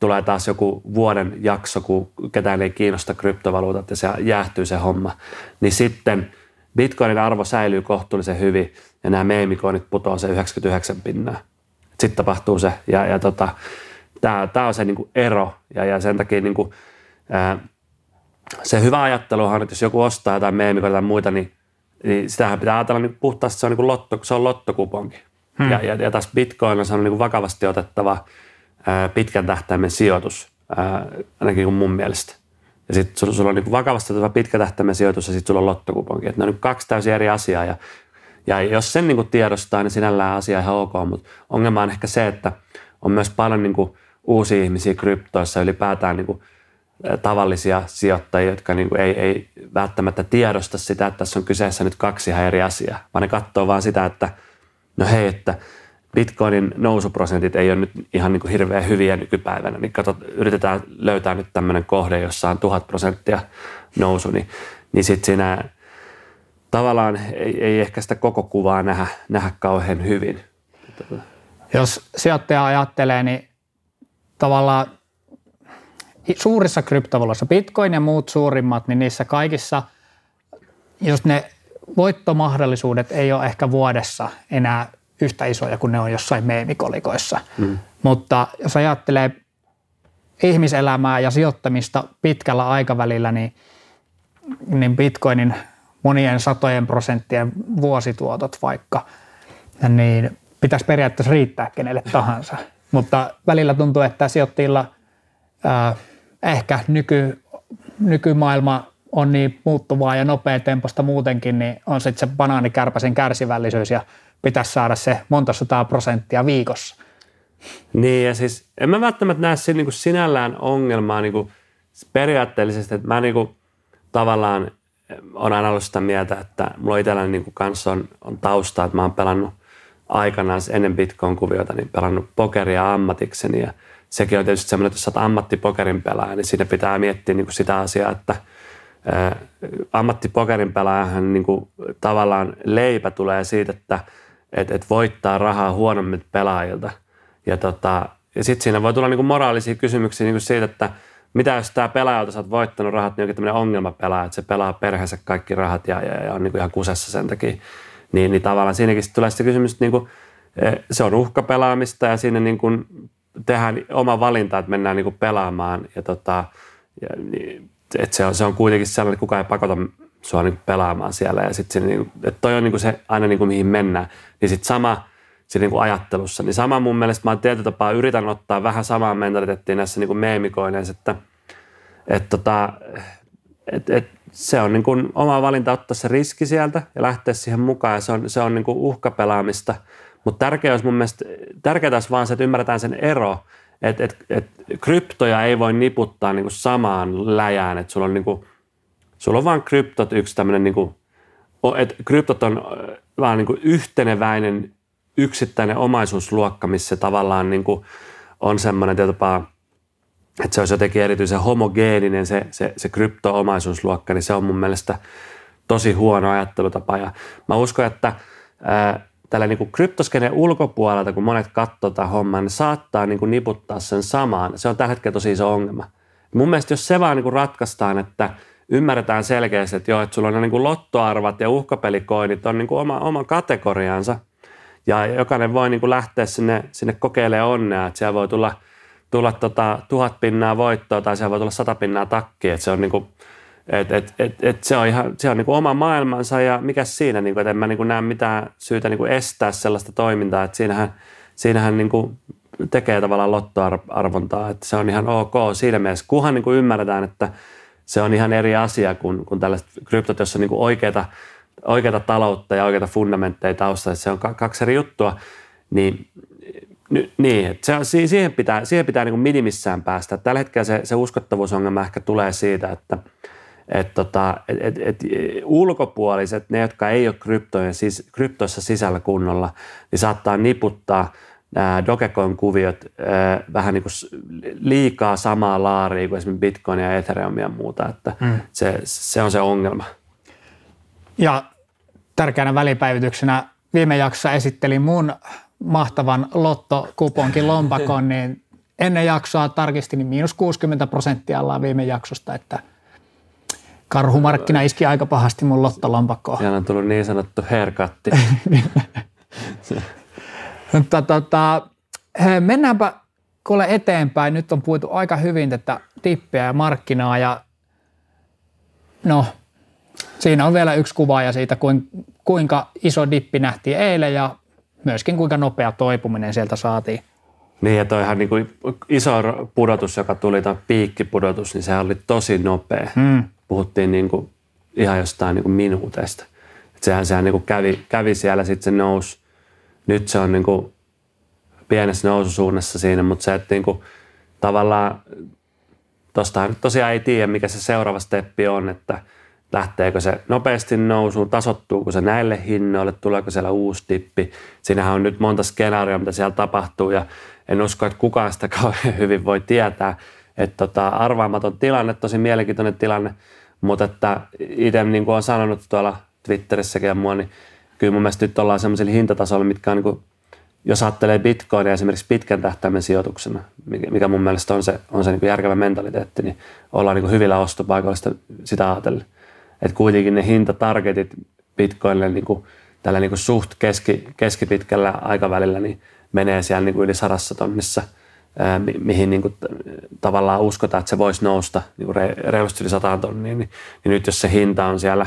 S2: tulee taas joku vuoden jakso, kun ketään ei kiinnosta kryptovaluutat ja se jäähtyy se homma, niin sitten Bitcoinin arvo säilyy kohtuullisen hyvin ja nämä meemikoinit putoaa se 99 pinnaa. Sitten tapahtuu se ja, ja tota, tämä on se niinku ero ja, ja sen takia niinku, ää, se hyvä ajattelu on, että jos joku ostaa jotain meemikoita tai muita, niin niin sitähän pitää ajatella niin puhtaasti, se on, niin lotto, se on lottokuponki. Hmm. Ja, ja, ja tässä Bitcoin on niin vakavasti otettava ää, pitkän tähtäimen sijoitus, ää, ainakin kuin mun mielestä. Ja sitten sulla, sulla on niin vakavasti otettava pitkä tähtäimen sijoitus ja sitten sulla on lottokuponki. Että ne on niin kaksi täysin eri asiaa. Ja, ja jos sen niin tiedostaa, niin sinällään asia ihan ok, mutta ongelma on ehkä se, että on myös paljon niin uusia ihmisiä kryptoissa ylipäätään niin kuin tavallisia sijoittajia, jotka niin kuin ei, ei välttämättä tiedosta sitä, että tässä on kyseessä nyt kaksi ihan eri asiaa, vaan ne katsoo vaan sitä, että no hei, että Bitcoinin nousuprosentit ei ole nyt ihan niin kuin hirveän hyviä nykypäivänä, niin katsot, yritetään löytää nyt tämmöinen kohde, jossa on tuhat prosenttia nousu, niin, niin sitten siinä tavallaan ei, ei ehkä sitä koko kuvaa nähdä, nähdä kauhean hyvin.
S1: Jos sijoittaja ajattelee, niin tavallaan suurissa kryptovaluissa, Bitcoin ja muut suurimmat, niin niissä kaikissa, jos ne voittomahdollisuudet ei ole ehkä vuodessa enää yhtä isoja kuin ne on jossain meemikolikoissa. Mm. Mutta jos ajattelee ihmiselämää ja sijoittamista pitkällä aikavälillä, niin, niin Bitcoinin monien satojen prosenttien vuosituotot vaikka, niin pitäisi periaatteessa riittää kenelle tahansa. Mutta välillä tuntuu, että sijoittajilla ehkä nyky, nykymaailma on niin muuttuvaa ja nopea temposta muutenkin, niin on sitten se banaanikärpäsen kärsivällisyys ja pitäisi saada se monta sataa prosenttia viikossa.
S2: Niin ja siis en mä välttämättä näe siinä niin sinällään ongelmaa niin kuin periaatteellisesti, että mä niin kuin tavallaan on aina ollut sitä mieltä, että mulla itselläni niin kanssa on, on tausta, että mä oon pelannut aikanaan ennen Bitcoin-kuviota, niin pelannut pokeria ammatikseni ja – sekin on tietysti semmoinen, että jos olet ammattipokerin pelaaja, niin siinä pitää miettiä niin kuin sitä asiaa, että ää, ammattipokerin pelaajahan niin kuin, tavallaan leipä tulee siitä, että et, et voittaa rahaa huonommilta pelaajilta. Ja, tota, ja sitten siinä voi tulla niin kuin moraalisia kysymyksiä niin kuin siitä, että mitä jos tämä pelaaja, jolta sä oot voittanut rahat, niin onkin tämmöinen ongelmapelaaja, että se pelaa perheensä kaikki rahat ja, ja, ja on niin kuin ihan kusessa sen takia. Niin, niin tavallaan siinäkin tulee sitten kysymys, että niin kuin, se on uhkapelaamista ja siinä niin kuin tehdään oma valinta, että mennään niinku pelaamaan ja, tota, ja niin, että se, on, se on kuitenkin sellainen, että kukaan ei pakota sua niinku pelaamaan siellä. Ja sitten niinku, että toi on niinku se aina niinku mihin mennään. Niin sitten sama siinä niinku ajattelussa, niin sama mun mielestä mä tietyllä tapaa yritän ottaa vähän samaa mentaliteettia näissä niinku meemikoineissa, että et tota, et, et, se on niinku oma valinta ottaa se riski sieltä ja lähteä siihen mukaan. Ja se on, se on niinku uhkapelaamista – mutta tärkeää olisi mun mielestä, tärkeää olisi vaan se, että ymmärretään sen ero, että et, et, kryptoja ei voi niputtaa niinku samaan läjään, että sulla on, niinku, sulla on vaan kryptot yksi tämmöinen, niinku, että kryptot on vaan niinku yhteneväinen yksittäinen omaisuusluokka, missä tavallaan niinku on semmoinen tietopaa, että se olisi jotenkin erityisen homogeeninen se, se, se krypto-omaisuusluokka, niin se on mun mielestä tosi huono ajattelutapa. Ja mä uskon, että ää, tällä niin kuin kryptoskeneen ulkopuolelta, kun monet katsoo tätä hommaa, niin saattaa niin kuin niputtaa sen samaan. Se on tällä hetkellä tosi iso ongelma. Mun mielestä jos se vaan niin kuin ratkaistaan, että ymmärretään selkeästi, että joo, että sulla on niin kuin lottoarvat ja uhkapelikoinit on niin kuin oma, oma kategoriansa, ja jokainen voi niin kuin lähteä sinne, sinne kokeilemaan onnea, että siellä voi tulla, tulla tota, tuhat pinnaa voittoa tai siellä voi tulla sata pinnaa takkia, että se on niin kuin, et, et, et, et se on ihan se on niin kuin oma maailmansa ja mikä siinä, niin kuin, että en mä niin kuin näe mitään syytä niin kuin estää sellaista toimintaa, että siinähän, siinähän niin kuin tekee tavallaan lottoarvontaa, että se on ihan ok siinä mielessä, kunhan niin kuin ymmärretään, että se on ihan eri asia kuin, kuin tällaiset kryptot, jossa on niin kuin oikeita oikeata taloutta ja oikeita fundamentteja taustalla, se on kaksi eri juttua, niin niin, että se, siihen pitää, siihen pitää niin kuin minimissään päästä. Tällä hetkellä se, se uskottavuusongelma ehkä tulee siitä, että et tota, et, et, et, ulkopuoliset, ne jotka ei ole kryptojen, siis, kryptoissa sisällä kunnolla, niin saattaa niputtaa nämä Dogecoin-kuviot ää, vähän niin kuin liikaa samaa laaria kuin esimerkiksi Bitcoin ja Ethereum ja muuta. Että mm. se, se on se ongelma.
S1: Ja tärkeänä välipäivityksenä viime jaksossa esittelin mun mahtavan lottokuponkin lompakon, niin ennen jaksoa tarkistin, niin miinus 60 prosenttia ollaan viime jaksosta, että karhumarkkina iski aika pahasti mun lottolompakkoon.
S2: Ja on tullut niin sanottu herkatti.
S1: Mutta [LAUGHS] tota, mennäänpä kuule eteenpäin. Nyt on puhuttu aika hyvin tätä dippiä ja markkinaa ja no, siinä on vielä yksi ja siitä, kuinka iso dippi nähtiin eilen ja myöskin kuinka nopea toipuminen sieltä saatiin.
S2: Niin ja toihan niin kuin iso pudotus, joka tuli, tämä piikkipudotus, niin sehän oli tosi nopea. Hmm. Puhuttiin niin kuin ihan jostain niin kuin minuuteista. Et sehän, sehän niin kuin kävi, kävi siellä, sitten se nousi. Nyt se on niin kuin pienessä noususuunnassa siinä, mutta se, että niin kuin, tavallaan tuosta tosiaan ei tiedä, mikä se seuraava steppi on, että – lähteekö se nopeasti nousuun, tasottuuko se näille hinnoille, tuleeko siellä uusi tippi. Siinähän on nyt monta skenaarioa, mitä siellä tapahtuu ja en usko, että kukaan sitä [LAUGHS] kauhean hyvin voi tietää. Että tota, arvaamaton tilanne, tosi mielenkiintoinen tilanne, mutta että itse niin kuin olen sanonut tuolla Twitterissäkin ja mua, niin kyllä mun mielestä nyt ollaan sellaisilla hintatasoilla, mitkä on niin kuin, jos ajattelee bitcoinia esimerkiksi pitkän tähtäimen sijoituksena, mikä mun mielestä on se, on se niin kuin järkevä mentaliteetti, niin ollaan niin kuin hyvillä ostopaikoilla sitä, ajatellen. Että kuitenkin ne hintatargetit Bitcoinille niin kuin, tällä niin kuin suht keski, keskipitkällä aikavälillä niin menee siellä niin kuin yli sadassa tonnissa, mi- mihin niin kuin, tavallaan uskotaan, että se voisi nousta niin re, reilusti yli sataan tonniin, niin, niin nyt jos se hinta on siellä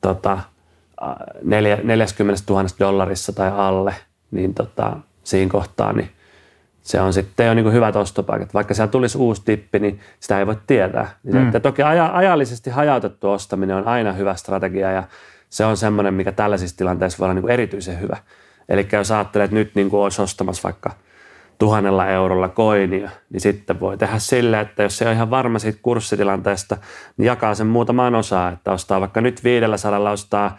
S2: tota, 40 000 dollarissa tai alle, niin tota, siinä kohtaa niin se on sitten jo niin hyvät ostopaikat. Vaikka siellä tulisi uusi tippi, niin sitä ei voi tietää. Mm. Että toki aja, ajallisesti hajautettu ostaminen on aina hyvä strategia ja se on semmoinen, mikä tällaisissa tilanteissa voi olla niin erityisen hyvä. Eli jos ajattelet, että nyt niin kuin olisi ostamassa vaikka tuhannella eurolla koinia, niin sitten voi tehdä sille, että jos se on ihan varma siitä kurssitilanteesta, niin jakaa sen muutamaan osaan, että ostaa vaikka nyt 500 ostaa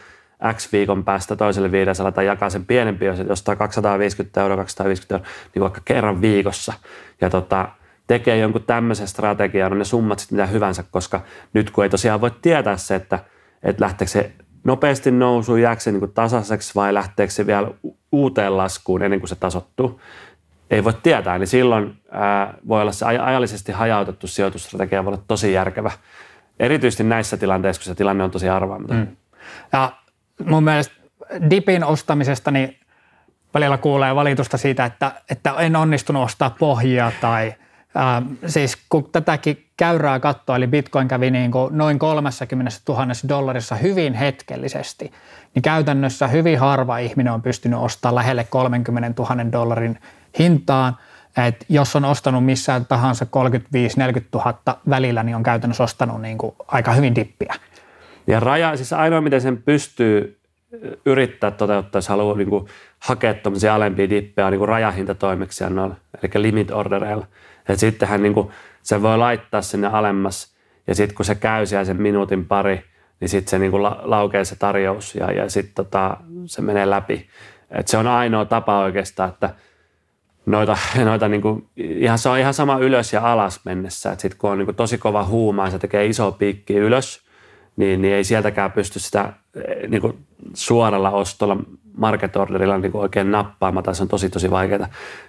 S2: X viikon päästä toiselle 500 tai jakaa sen pienempi, jos ostaa 250 euroa, 250 euroa, niin vaikka kerran viikossa. Ja tota, tekee jonkun tämmöisen strategian, on ne summat sitten mitä hyvänsä, koska nyt kun ei tosiaan voi tietää se, että, että lähteekö se nopeasti nousuun, jääkö se niin tasaiseksi vai lähteekö se vielä uuteen laskuun ennen kuin se tasottuu, ei voi tietää, niin silloin ää, voi olla se ajallisesti hajautettu sijoitusstrategia voi olla tosi järkevä. Erityisesti näissä tilanteissa, kun se tilanne on tosi arvaamaton. Mm.
S1: Ja mun mielestä dipin ostamisesta niin välillä kuulee valitusta siitä, että, että en onnistunut ostaa pohjia tai ää, siis kun tätäkin käyrää katsoa, eli bitcoin kävi niin kuin noin 30 000 dollarissa hyvin hetkellisesti, niin käytännössä hyvin harva ihminen on pystynyt ostamaan lähelle 30 000 dollarin hintaan. Et jos on ostanut missään tahansa 35-40 000 välillä, niin on käytännössä ostanut niin kuin aika hyvin dippiä.
S2: Ja raja, siis ainoa miten sen pystyy yrittää toteuttaa, jos haluaa niin kuin, hakea tuommoisia alempia dippejä niin kuin rajahintatoimeksiannoilla, eli limit ordereilla. Et sittenhän niin kuin, se voi laittaa sinne alemmas ja sitten kun se käy siellä sen minuutin pari, niin sitten se niin kuin laukee se tarjous ja, ja sitten tota, se menee läpi. Et se on ainoa tapa oikeastaan, että noita, noita niin kuin, ihan, se on ihan sama ylös ja alas mennessä. Sitten kun on niin kuin tosi kova huuma ja se tekee iso piikki ylös, niin, niin ei sieltäkään pysty sitä eh, niin kuin suoralla ostolla market orderilla niin kuin oikein nappaamaan, tai se on tosi tosi vaikeaa.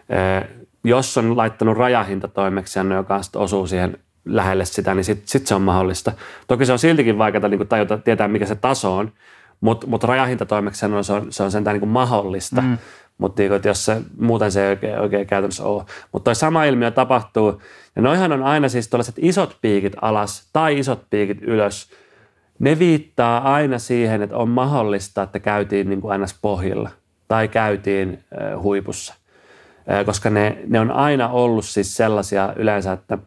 S2: Eh, jos on laittanut rajahintatoimeksiannon, joka osuu siihen lähelle sitä, niin sitten sit se on mahdollista. Toki se on siltikin vaikeaa niin tajuta, tietää mikä se taso on, mutta mut rajahintatoimeksiannon se on, se on sentään niin kuin mahdollista. Mm. Mutta niin, jos se, muuten se ei oikein, oikein käytännössä ole. Mutta toi sama ilmiö tapahtuu, ja noihan on aina siis tällaiset isot piikit alas tai isot piikit ylös, ne viittaa aina siihen, että on mahdollista, että käytiin niin kuin aina pohjilla tai käytiin huipussa. Koska ne, ne on aina ollut siis sellaisia yleensä, että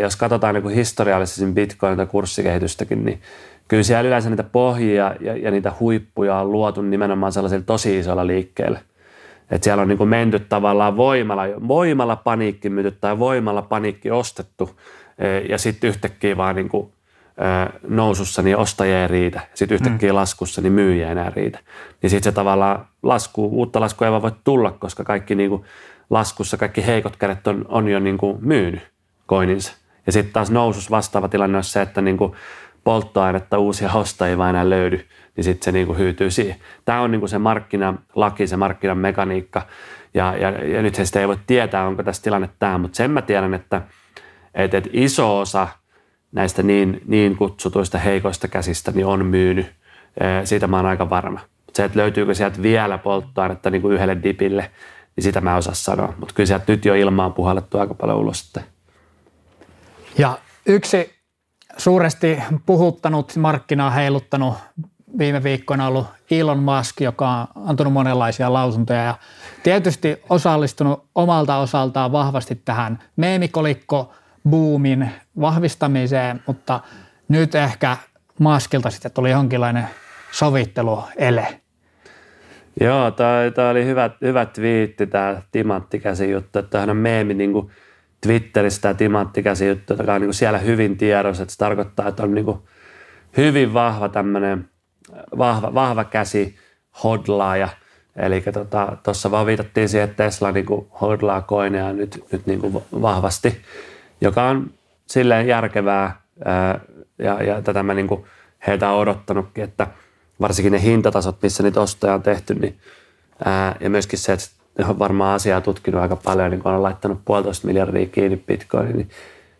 S2: jos katsotaan niin kuin historiallisesti Bitcoin tai kurssikehitystäkin, niin, kyllä siellä yleensä niitä pohjia ja, ja niitä huippuja on luotu nimenomaan sellaisilla tosi isoilla liikkeillä. Että siellä on niin kuin menty tavallaan voimalla, voimalla paniikki myyty tai voimalla paniikki ostettu e, ja sitten yhtäkkiä vaan niin kuin nousussa, niin ostajia ei riitä. Sitten yhtäkkiä mm. laskussa, niin myyjiä ei enää riitä. Niin sitten se tavallaan lasku, uutta laskua ei vaan voi tulla, koska kaikki niin kuin laskussa, kaikki heikot kädet on, on jo niin kuin myynyt koininsa. Ja sitten taas nousus vastaava tilanne on se, että niin kuin polttoainetta uusia ostajia vaan enää löydy, niin sitten se niin kuin hyytyy siihen. Tämä on niin kuin se markkinalaki, se markkinan mekaniikka. Ja, ja, ja nyt sitä ei voi tietää, onko tässä tilanne tämä, mutta sen mä tiedän, että, että, että iso osa – näistä niin, niin kutsutuista heikoista käsistä niin on myynyt. Siitä mä oon aika varma. Se, että löytyykö sieltä vielä polttoainetta niin kuin yhdelle dipille, niin sitä mä en osaa sanoa. Mutta kyllä sieltä nyt jo ilmaan puhallettu aika paljon ulos sitten.
S1: Ja yksi suuresti puhuttanut, markkinaa heiluttanut viime viikkoina ollut Elon Musk, joka on antanut monenlaisia lausuntoja ja tietysti osallistunut omalta osaltaan vahvasti tähän meemikolikko boomin vahvistamiseen, mutta nyt ehkä Maskilta sitten tuli jonkinlainen sovitteluele.
S2: Joo, tämä oli hyvä, hyvä twiitti, tämä timanttikäsi juttu, että hän on meemi niin kuin Twitterissä tämä timanttikäsi juttu, joka on niin kuin siellä hyvin tiedossa, että se tarkoittaa, että on niin kuin hyvin vahva tämmöinen vahva, vahva käsi hodlaaja. Eli tuossa tota, vaan viitattiin siihen, että Tesla niin kuin hodlaa koineja nyt, nyt niin kuin vahvasti joka on silleen järkevää ja, ja tätä mä niin kuin heitä olen odottanutkin, että varsinkin ne hintatasot, missä niitä ostoja on tehty, niin, ää, ja myöskin se, että ne on varmaan asiaa tutkinut aika paljon, niin kun on laittanut puolitoista miljardia kiinni bitcoin, niin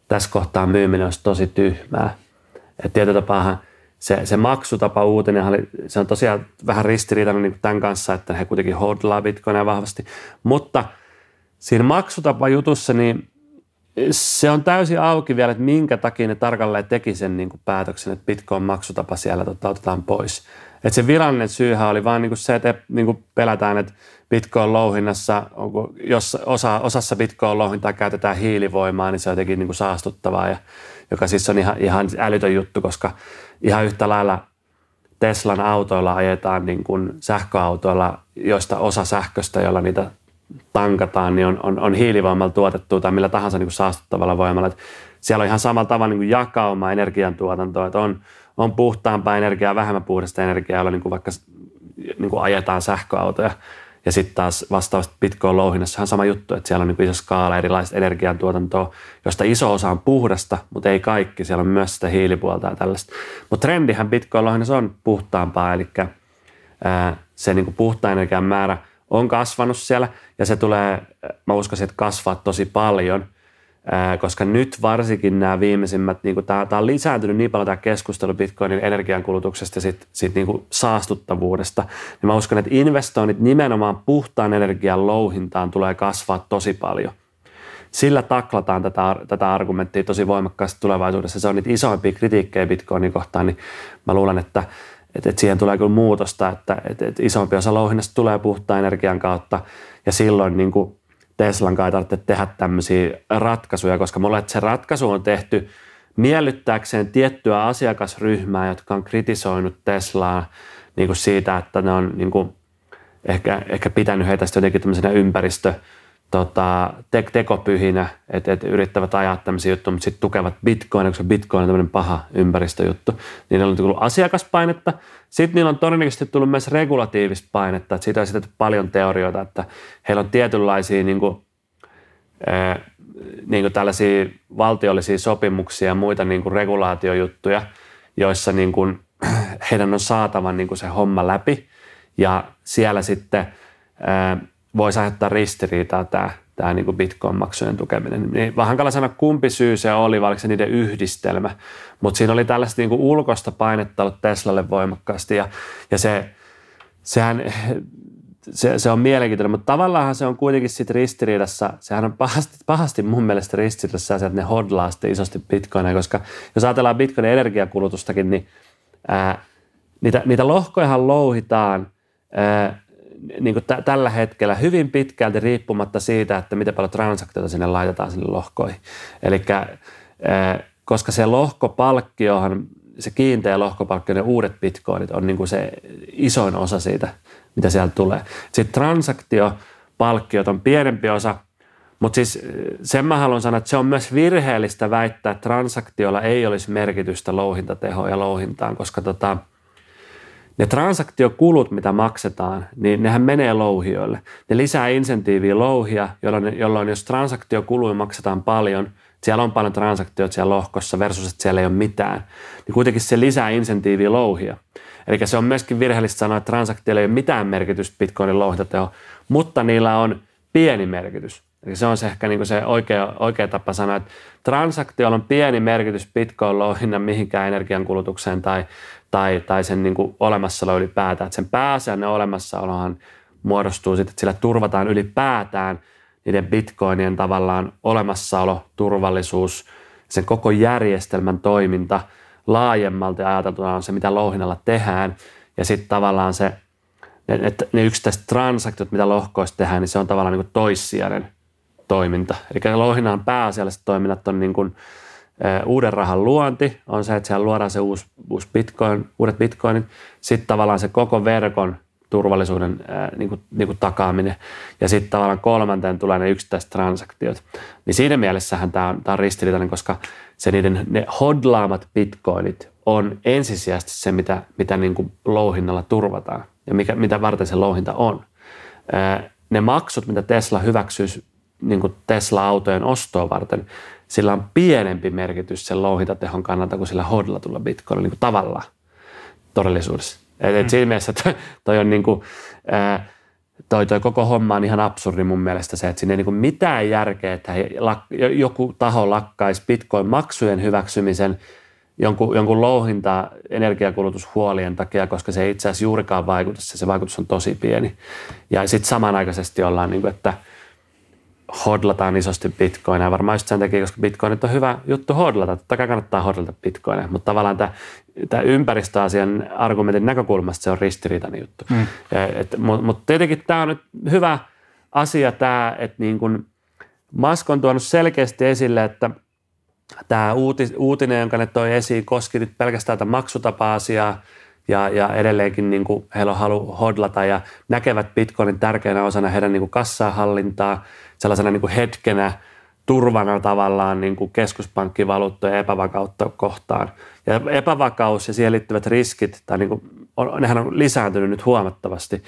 S2: tässä kohtaa myyminen olisi tosi tyhmää. Et tietyllä tapaa se, se maksutapa uutinen, oli, se on tosiaan vähän ristiriitainen niin tämän kanssa, että he kuitenkin hodlaa bitcoinia vahvasti, mutta siinä maksutapa jutussa, niin se on täysin auki vielä, että minkä takia ne tarkalleen teki sen niin kuin päätöksen, että Bitcoin-maksutapa siellä tota, otetaan pois. Et se virallinen syyhän oli vaan niin kuin se, että niin kuin pelätään, että Bitcoin-louhinnassa, jos osa, osassa Bitcoin-louhintaa käytetään hiilivoimaa, niin se on jotenkin niin kuin saastuttavaa, ja, joka siis on ihan, ihan älytön juttu, koska ihan yhtä lailla Teslan autoilla ajetaan niin kuin sähköautoilla, joista osa sähköstä, jolla niitä tankataan, niin on, on, on hiilivoimalla tuotettu tai millä tahansa niin kuin saastuttavalla voimalla. Et siellä on ihan samalla tavalla niin kuin jakauma energiantuotantoa, että on, on puhtaampaa energiaa, vähemmän puhdasta energiaa, jolla niin kuin vaikka niin kuin ajetaan sähköautoja. Ja sitten taas vastaavasti Bitcoin louhinnassa on sama juttu, että siellä on niin iso skaala erilaista energiantuotantoa, josta iso osa on puhdasta, mutta ei kaikki. Siellä on myös sitä hiilipuolta ja tällaista. Mutta trendihän Bitcoin louhinnassa on puhtaampaa, eli ää, se niin kuin puhtaan energian määrä – on kasvanut siellä ja se tulee, mä uskoisin, että kasvaa tosi paljon, koska nyt varsinkin nämä viimeisimmät, niin kuin tämä, tämä on lisääntynyt niin paljon tämä keskustelu Bitcoinin energiankulutuksesta ja sit, sit niin kuin saastuttavuudesta, niin mä uskon, että investoinnit nimenomaan puhtaan energian louhintaan tulee kasvaa tosi paljon. Sillä taklataan tätä, tätä argumenttia tosi voimakkaasti tulevaisuudessa. Se on niitä isoimpia kritiikkejä Bitcoinin kohtaan, niin mä luulen, että että, että siihen tulee kyllä muutosta, että, että, että isompi osa louhinnasta tulee puhtaan energian kautta ja silloin niin kuin Teslan kai tarvitse tehdä tämmöisiä ratkaisuja, koska mulle se ratkaisu on tehty miellyttääkseen tiettyä asiakasryhmää, jotka on kritisoinut Teslaa niin kuin siitä, että ne on niin kuin ehkä, ehkä pitänyt heitä jotenkin tämmöisenä ympäristö- tota, te- tekopyhinä, että et yrittävät ajaa tämmöisiä juttuja, mutta sitten tukevat bitcoinia, koska bitcoin on tämmöinen paha ympäristöjuttu. Niin on tullut asiakaspainetta. Sitten niillä on todennäköisesti tullut myös regulatiivista painetta, että siitä on esitetty paljon teorioita, että heillä on tietynlaisia niin kuin, äh, niin kuin tällaisia valtiollisia sopimuksia ja muita niin kuin regulaatiojuttuja, joissa niin kuin, [CLEARS THROAT] heidän on saatava niin kuin se homma läpi. Ja siellä sitten voisi aiheuttaa ristiriitaa tämä, tämä niin kuin Bitcoin-maksujen tukeminen. Niin vähän hankala sanoa, kumpi syy se oli, vai oliko se niiden yhdistelmä. Mutta siinä oli tällaista niin kuin ulkoista painetta ollut Teslalle voimakkaasti ja, ja se, sehän, se, se on mielenkiintoinen, mutta tavallaan se on kuitenkin sitten ristiriidassa, sehän on pahasti, pahasti mun mielestä ristiriidassa se, että ne hodlaa sitten isosti bitcoinia, koska jos ajatellaan bitcoinin energiakulutustakin, niin ää, niitä, niitä lohkojahan louhitaan ää, niin kuin t- tällä hetkellä hyvin pitkälti riippumatta siitä, että miten paljon transaktioita sinne laitetaan sinne lohkoihin. Eli koska se lohkopalkkiohan se kiinteä lohkopalkkio, ne uudet bitcoinit on niin kuin se isoin osa siitä, mitä sieltä tulee. Sitten transaktiopalkkiot on pienempi osa, mutta siis sen mä haluan sanoa, että se on myös virheellistä väittää, että transaktiolla ei olisi merkitystä louhintatehoon ja louhintaan, koska tota, ne transaktiokulut, mitä maksetaan, niin nehän menee louhijoille. Ne lisää insentiiviä louhia, jolloin, jolloin jos transaktiokuluja maksetaan paljon – siellä on paljon transaktioita siellä lohkossa versus, että siellä ei ole mitään, niin kuitenkin se lisää insentiiviä louhia. Eli se on myöskin virheellistä sanoa, että transaktioilla ei ole mitään merkitystä Bitcoinin louhintateho, mutta niillä on pieni merkitys. Eli se on se ehkä niin se oikea, oikea tapa sanoa, että transaktioilla on pieni merkitys Bitcoin-louhinnan mihinkään energiankulutukseen tai, tai, tai sen niin kuin olemassaolo ylipäätään. Että sen pääasiallinen olemassaolohan muodostuu sitten, että sillä turvataan ylipäätään – niiden bitcoinien tavallaan olemassaolo, turvallisuus, sen koko järjestelmän toiminta laajemmalti ajateltuna on se, mitä louhinnalla tehdään. Ja sitten tavallaan se, että ne yksittäiset transaktiot, mitä lohkoissa tehdään, niin se on tavallaan niin toissijainen toiminta. Eli louhinnan pääasialliset toiminnat on niin kuin, uuden rahan luonti, on se, että siellä luodaan se uusi, uusi bitcoin, uudet bitcoinit. Sitten tavallaan se koko verkon turvallisuuden ää, niin kuin, niin kuin takaaminen. Ja sitten tavallaan kolmanteen tulee ne yksittäiset transaktiot. Niin siinä mielessähän tämä on, on ristiriitainen, koska se niiden, ne hodlaamat bitcoinit on ensisijaisesti se, mitä, mitä niin kuin louhinnalla turvataan ja mikä, mitä varten se louhinta on. Ää, ne maksut, mitä Tesla hyväksyy niin kuin Tesla-autojen ostoa varten, sillä on pienempi merkitys sen louhintatehon kannalta kuin sillä hodlatulla bitcoinilla niin kuin tavallaan todellisuudessa. Et, et mm. siinä mielessä toi, toi on niinku, ää, toi, toi koko homma on ihan absurdi mun mielestä se, että siinä ei niinku mitään järkeä, että joku taho lakkaisi bitcoin-maksujen hyväksymisen jonkun, jonkun louhinta energiakulutushuolien takia, koska se ei itse asiassa juurikaan vaikuta, se, se vaikutus on tosi pieni. Ja sitten samanaikaisesti ollaan, niin kuin, että – hodlataan isosti bitcoineja. Varmaan just sen takia, koska bitcoinit on hyvä juttu hodlata. Totta kai kannattaa hodlata bitcoineja, mutta tavallaan tämä, tämä ympäristöasian argumentin näkökulmasta se on ristiriitainen juttu. Mm. Mutta mut tietenkin tämä on nyt hyvä asia tämä, että niin kun Musk on tuonut selkeästi esille, että tämä uutis, uutinen, jonka ne toi esiin, koski nyt pelkästään tätä maksutapa-asiaa, ja, ja edelleenkin niin kuin heillä on halu hodlata ja näkevät Bitcoinin tärkeänä osana heidän niin kuin kassahallintaa, sellaisena niin kuin hetkenä, turvana tavallaan niin kuin keskuspankkivaluuttoja epävakautta kohtaan. Ja epävakaus ja siihen liittyvät riskit, tai niin kuin, on, nehän on lisääntynyt nyt huomattavasti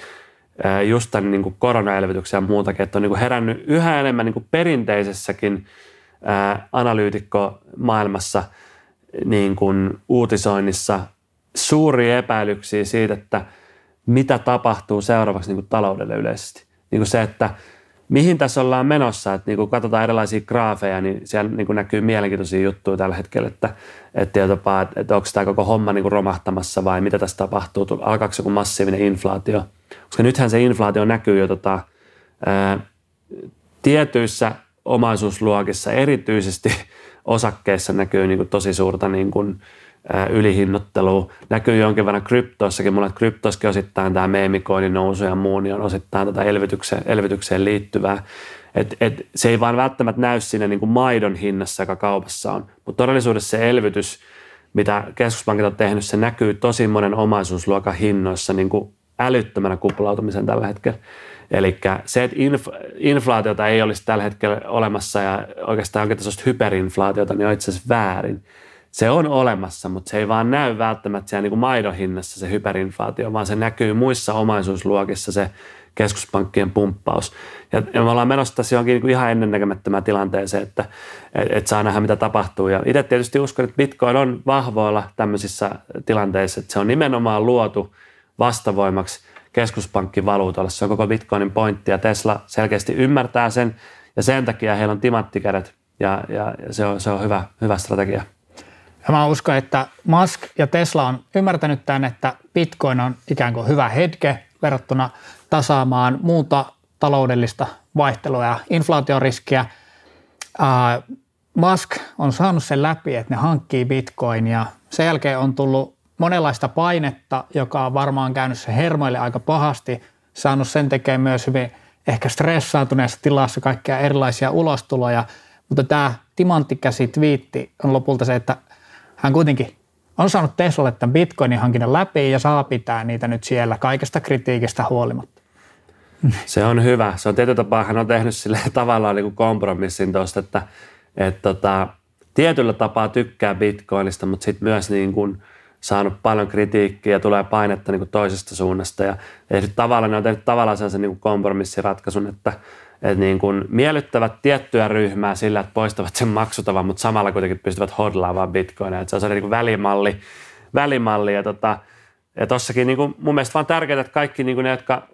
S2: just tämän niin kuin koronaelvytyksen ja muutakin, että on niin kuin herännyt yhä enemmän niin kuin perinteisessäkin analyytikko maailmassa niin kuin uutisoinnissa suuria epäilyksiä siitä, että mitä tapahtuu seuraavaksi niin kuin taloudelle yleisesti. Niin kuin se, että mihin tässä ollaan menossa, että niin kuin katsotaan erilaisia graafeja, niin siellä niin kuin näkyy mielenkiintoisia juttuja tällä hetkellä, että, että, jopa, että onko tämä koko homma niin kuin romahtamassa vai mitä tässä tapahtuu, alkaako joku massiivinen inflaatio. Koska nythän se inflaatio näkyy jo tota, ää, tietyissä omaisuusluokissa, erityisesti osakkeissa näkyy niin kuin tosi suurta niin kuin, ylihinnoittelua. Näkyy jonkin verran kryptoissakin. Mulla kryptoissakin osittain tämä meemikoinin nousu ja muu, niin on osittain tätä elvytykseen, elvytykseen liittyvää. Et, et, se ei vaan välttämättä näy siinä niin kuin maidon hinnassa, joka kaupassa on. Mutta todellisuudessa se elvytys, mitä keskuspankit on tehnyt, se näkyy tosi monen omaisuusluokan hinnoissa niin kuin älyttömänä kuplautumisen tällä hetkellä. Eli se, että inf- inflaatiota ei olisi tällä hetkellä olemassa ja oikeastaan onkin tasoista hyperinflaatiota, niin on itse asiassa väärin se on olemassa, mutta se ei vaan näy välttämättä siellä niin kuin maidon hinnassa se hyperinflaatio, vaan se näkyy muissa omaisuusluokissa se keskuspankkien pumppaus. Ja, me ollaan menossa tässä johonkin niin ihan ennennäkemättömään tilanteeseen, että et, et saa nähdä mitä tapahtuu. Ja itse tietysti uskon, että Bitcoin on vahvoilla tämmöisissä tilanteissa, että se on nimenomaan luotu vastavoimaksi keskuspankkivaluutalle. Se on koko Bitcoinin pointti ja Tesla selkeästi ymmärtää sen ja sen takia heillä on timanttikädet ja, ja, ja se, on, se on hyvä, hyvä strategia.
S1: Ja mä uskon, että Musk ja Tesla on ymmärtänyt tämän, että Bitcoin on ikään kuin hyvä hetke verrattuna tasaamaan muuta taloudellista vaihtelua ja inflaatioriskiä. Uh, Musk on saanut sen läpi, että ne hankkii Bitcoinia. Sen jälkeen on tullut monenlaista painetta, joka on varmaan käynyt se hermoille aika pahasti, saanut sen tekemään myös hyvin ehkä stressaantuneessa tilassa kaikkia erilaisia ulostuloja, mutta tämä timanttikäsi twiitti on lopulta se, että hän kuitenkin on saanut Teslalle tämän Bitcoinin hankinnan läpi ja saa pitää niitä nyt siellä kaikesta kritiikistä huolimatta.
S2: Se on hyvä. Se on tietyllä tapaa, hän on tehnyt sille [LAUGHS] tavallaan niin kuin kompromissin tuosta, että, että tota, tietyllä tapaa tykkää Bitcoinista, mutta sitten myös niin kuin saanut paljon kritiikkiä ja tulee painetta niin kuin toisesta suunnasta. Ja tavallaan, ne on tehnyt tavallaan sellaisen niin kuin kompromissiratkaisun, että, että niin kuin miellyttävät tiettyä ryhmää sillä, että poistavat sen maksutavan, mutta samalla kuitenkin pystyvät hodlaamaan bitcoinia. Että se on sellainen niin välimalli, välimalli ja, tota, ja tossakin niin kuin mun mielestä vaan tärkeää, että kaikki niin kuin ne, jotka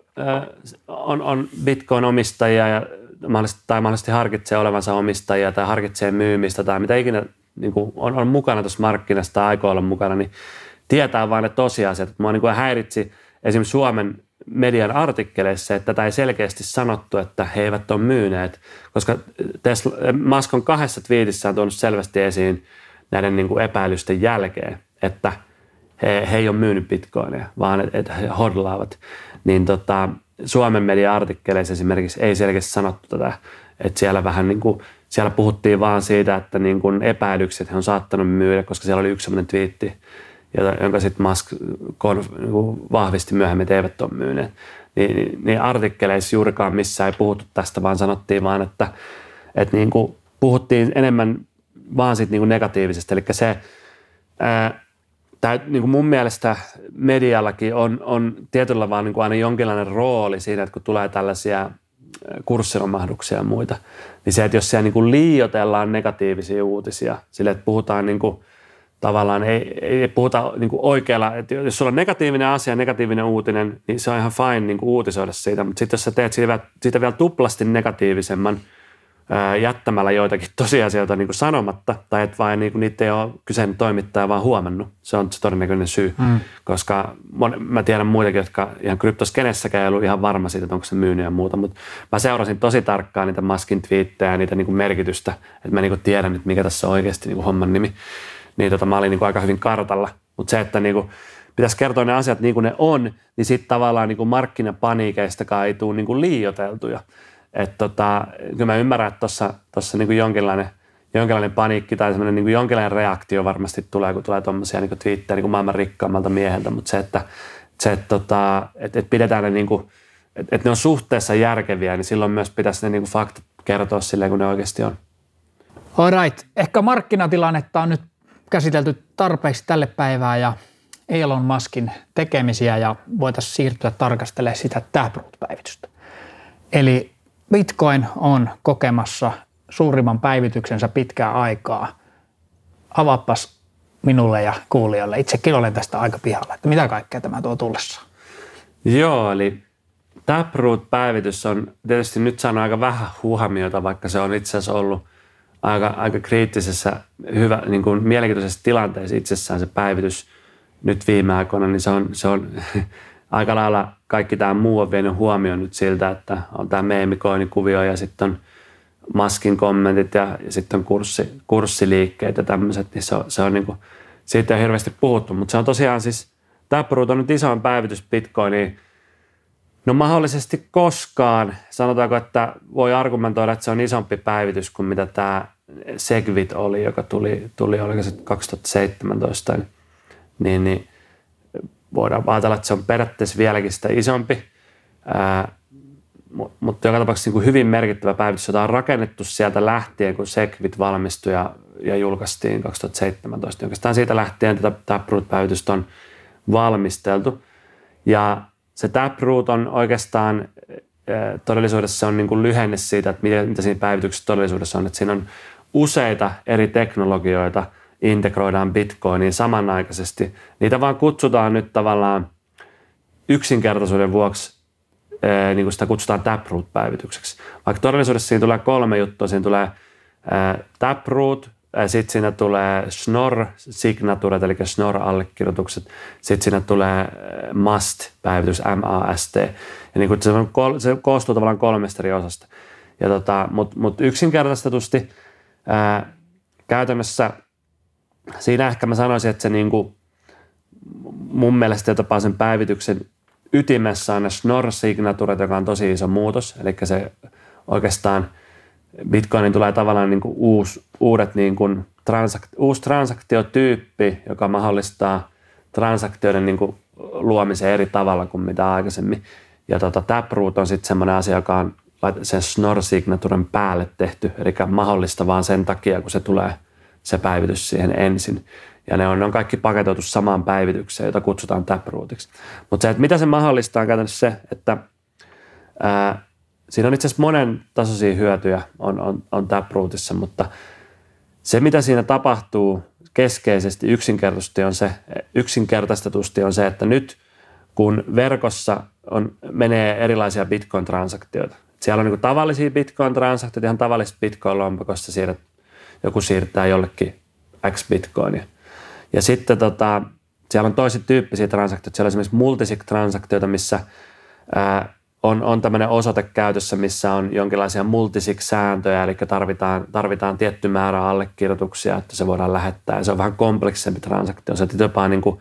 S2: on, on bitcoin-omistajia ja mahdollisesti, tai mahdollisesti harkitsee olevansa omistajia tai harkitsee myymistä tai mitä ikinä niin kuin on, on mukana tuossa markkinassa tai aikoo olla mukana, niin tietää vain ne tosiasiat. Mua niin kuin häiritsi esimerkiksi Suomen median artikkeleissa, että tätä ei selkeästi sanottu, että he eivät ole myyneet, koska Tesla, Musk on kahdessa twiitissään tuonut selvästi esiin näiden niin kuin epäilysten jälkeen, että he, he ei ole myynyt bitcoinia, vaan että he hodlaavat. Niin tota, Suomen median artikkeleissa esimerkiksi ei selkeästi sanottu tätä, että siellä vähän niin kuin, siellä puhuttiin vaan siitä, että niin kuin epäilykset he on saattanut myydä, koska siellä oli yksi sellainen twiitti, jonka sitten Musk niin vahvisti myöhemmin, että eivät ole myyneet. Niin, niin, niin artikkeleissa juurikaan missään ei puhuttu tästä, vaan sanottiin vaan, että, että niin kuin puhuttiin enemmän vaan siitä niin kuin negatiivisesta. Eli se, ää, tää, niin kuin mun mielestä mediallakin on, on tietyllä vaan niin kuin aina jonkinlainen rooli siinä, että kun tulee tällaisia kurssiromahduksia ja muita, niin se, että jos siellä niin kuin liiotellaan negatiivisia uutisia, sille, että puhutaan niin kuin – tavallaan ei, ei puhuta niin kuin oikealla, että jos sulla on negatiivinen asia, negatiivinen uutinen, niin se on ihan fine niin kuin uutisoida siitä, mutta sitten jos sä teet siitä, siitä vielä tuplasti negatiivisemman ää, jättämällä joitakin [LAUGHS] tosiasioita niin kuin sanomatta, tai että vain niin kuin niitä ei ole kyseinen toimittaja vaan huomannut, se on se todennäköinen syy, mm. koska mä tiedän muitakin, jotka ihan kryptoskenessäkään ei ollut ihan varma siitä, että onko se myynyt ja muuta, mutta mä seurasin tosi tarkkaan niitä Maskin twiittejä ja niitä niin kuin merkitystä, että mä niin kuin tiedän, että mikä tässä on oikeasti niin kuin homman nimi niin tota, mä olin niin kuin aika hyvin kartalla. Mutta se, että niin kuin, pitäisi kertoa ne asiat niin kuin ne on, niin sitten tavallaan niin kuin markkinapaniikeistakaan ei tule niin kuin liioteltuja. Että tota, kyllä mä ymmärrän, että tuossa niin jonkinlainen, jonkinlainen paniikki tai semmoinen niin jonkinlainen reaktio varmasti tulee, kun tulee tuommoisia niin twiittejä niin maailman rikkaammalta mieheltä, mutta se, että, se, että, tota, että, että pidetään ne niin kuin, että, että ne on suhteessa järkeviä, niin silloin myös pitäisi ne niin kuin faktat kertoa silleen, kun ne oikeasti on.
S1: All right. Ehkä markkinatilannetta on nyt käsitelty tarpeeksi tälle päivää ja Elon Muskin tekemisiä ja voitaisiin siirtyä tarkastelemaan sitä Taproot-päivitystä. Eli Bitcoin on kokemassa suurimman päivityksensä pitkää aikaa. Avappas minulle ja kuulijoille. Itsekin olen tästä aika pihalla, että mitä kaikkea tämä tuo tullessa.
S2: Joo, eli Taproot-päivitys on tietysti nyt saanut aika vähän huomiota, vaikka se on itse asiassa ollut aika, aika kriittisessä, hyvä, niin kuin mielenkiintoisessa tilanteessa itsessään se päivitys nyt viime aikoina, niin se on, se on [LAUGHS] aika lailla kaikki tämä muu on vienyt huomioon nyt siltä, että on tämä meemikoinikuvio ja sitten on maskin kommentit ja, ja sitten on kurssi, kurssiliikkeet ja tämmöiset, niin se on, se on niin kuin, siitä ei hirveästi puhuttu, mutta se on tosiaan siis, Taproot on nyt isoin päivitys Bitcoiniin, No mahdollisesti koskaan. Sanotaanko, että voi argumentoida, että se on isompi päivitys kuin mitä tämä Segwit oli, joka tuli, tuli oliko se 2017, niin, niin voidaan ajatella, että se on periaatteessa vieläkin sitä isompi. Ää, mutta joka tapauksessa niin kuin hyvin merkittävä päivitys, jota on rakennettu sieltä lähtien, kun Segwit valmistui ja, ja julkaistiin 2017. Oikeastaan siitä lähtien tätä Taproot-päivitystä on valmisteltu. Ja se Taproot on oikeastaan todellisuudessa on niin kuin lyhenne siitä, että mitä, mitä siinä päivityksessä todellisuudessa on. Että siinä on useita eri teknologioita integroidaan Bitcoiniin samanaikaisesti. Niitä vaan kutsutaan nyt tavallaan yksinkertaisuuden vuoksi, niin kuin sitä kutsutaan Taproot-päivitykseksi. Vaikka todellisuudessa siinä tulee kolme juttua. Siinä tulee Taproot, sitten siinä tulee Schnorr Signature, eli Schnorr-allekirjoitukset. Sitten siinä tulee MAST-päivitys, M-A-S-T. Ja niin se, on, se koostuu tavallaan kolmesta eri osasta. Ja tota, Mutta mut yksinkertaistetusti ää, käytännössä siinä ehkä mä sanoisin, että se niin kuin, mun mielestä jopa sen päivityksen ytimessä on ne Schnorr Signaturet, joka on tosi iso muutos. Eli se oikeastaan – Bitcoinin tulee tavallaan niin kuin uus, uudet niin kuin transak- uusi transaktiotyyppi, joka mahdollistaa transaktioiden niin kuin luomisen eri tavalla kuin mitä aikaisemmin. Ja tota, Taproot on sitten semmoinen asia, joka on sen Snor-signaturen päälle tehty, eli mahdollista vaan sen takia, kun se tulee se päivitys siihen ensin. Ja ne on, ne on kaikki paketoitu samaan päivitykseen, jota kutsutaan Taprootiksi. Mutta se, että mitä se mahdollistaa on käytännössä se, että ää, siinä on itse asiassa monen tasoisia hyötyjä on, on, on Taprootissa, mutta se mitä siinä tapahtuu keskeisesti yksinkertaisesti on se, yksinkertaistetusti on se, että nyt kun verkossa on, menee erilaisia bitcoin-transaktioita, siellä on niin tavallisia bitcoin-transaktioita, ihan tavallisista bitcoin-lompakosta siirrät, joku siirtää jollekin X bitcoinia. Ja sitten tota, siellä on toiset tyyppisiä transaktioita. Siellä on esimerkiksi multisig-transaktioita, missä ää, on, on tämmöinen osoite käytössä, missä on jonkinlaisia multisig-sääntöjä, eli tarvitaan, tarvitaan tietty määrä allekirjoituksia, että se voidaan lähettää. Ja se on vähän kompleksisempi transaktio. Se on jopa niin kuin,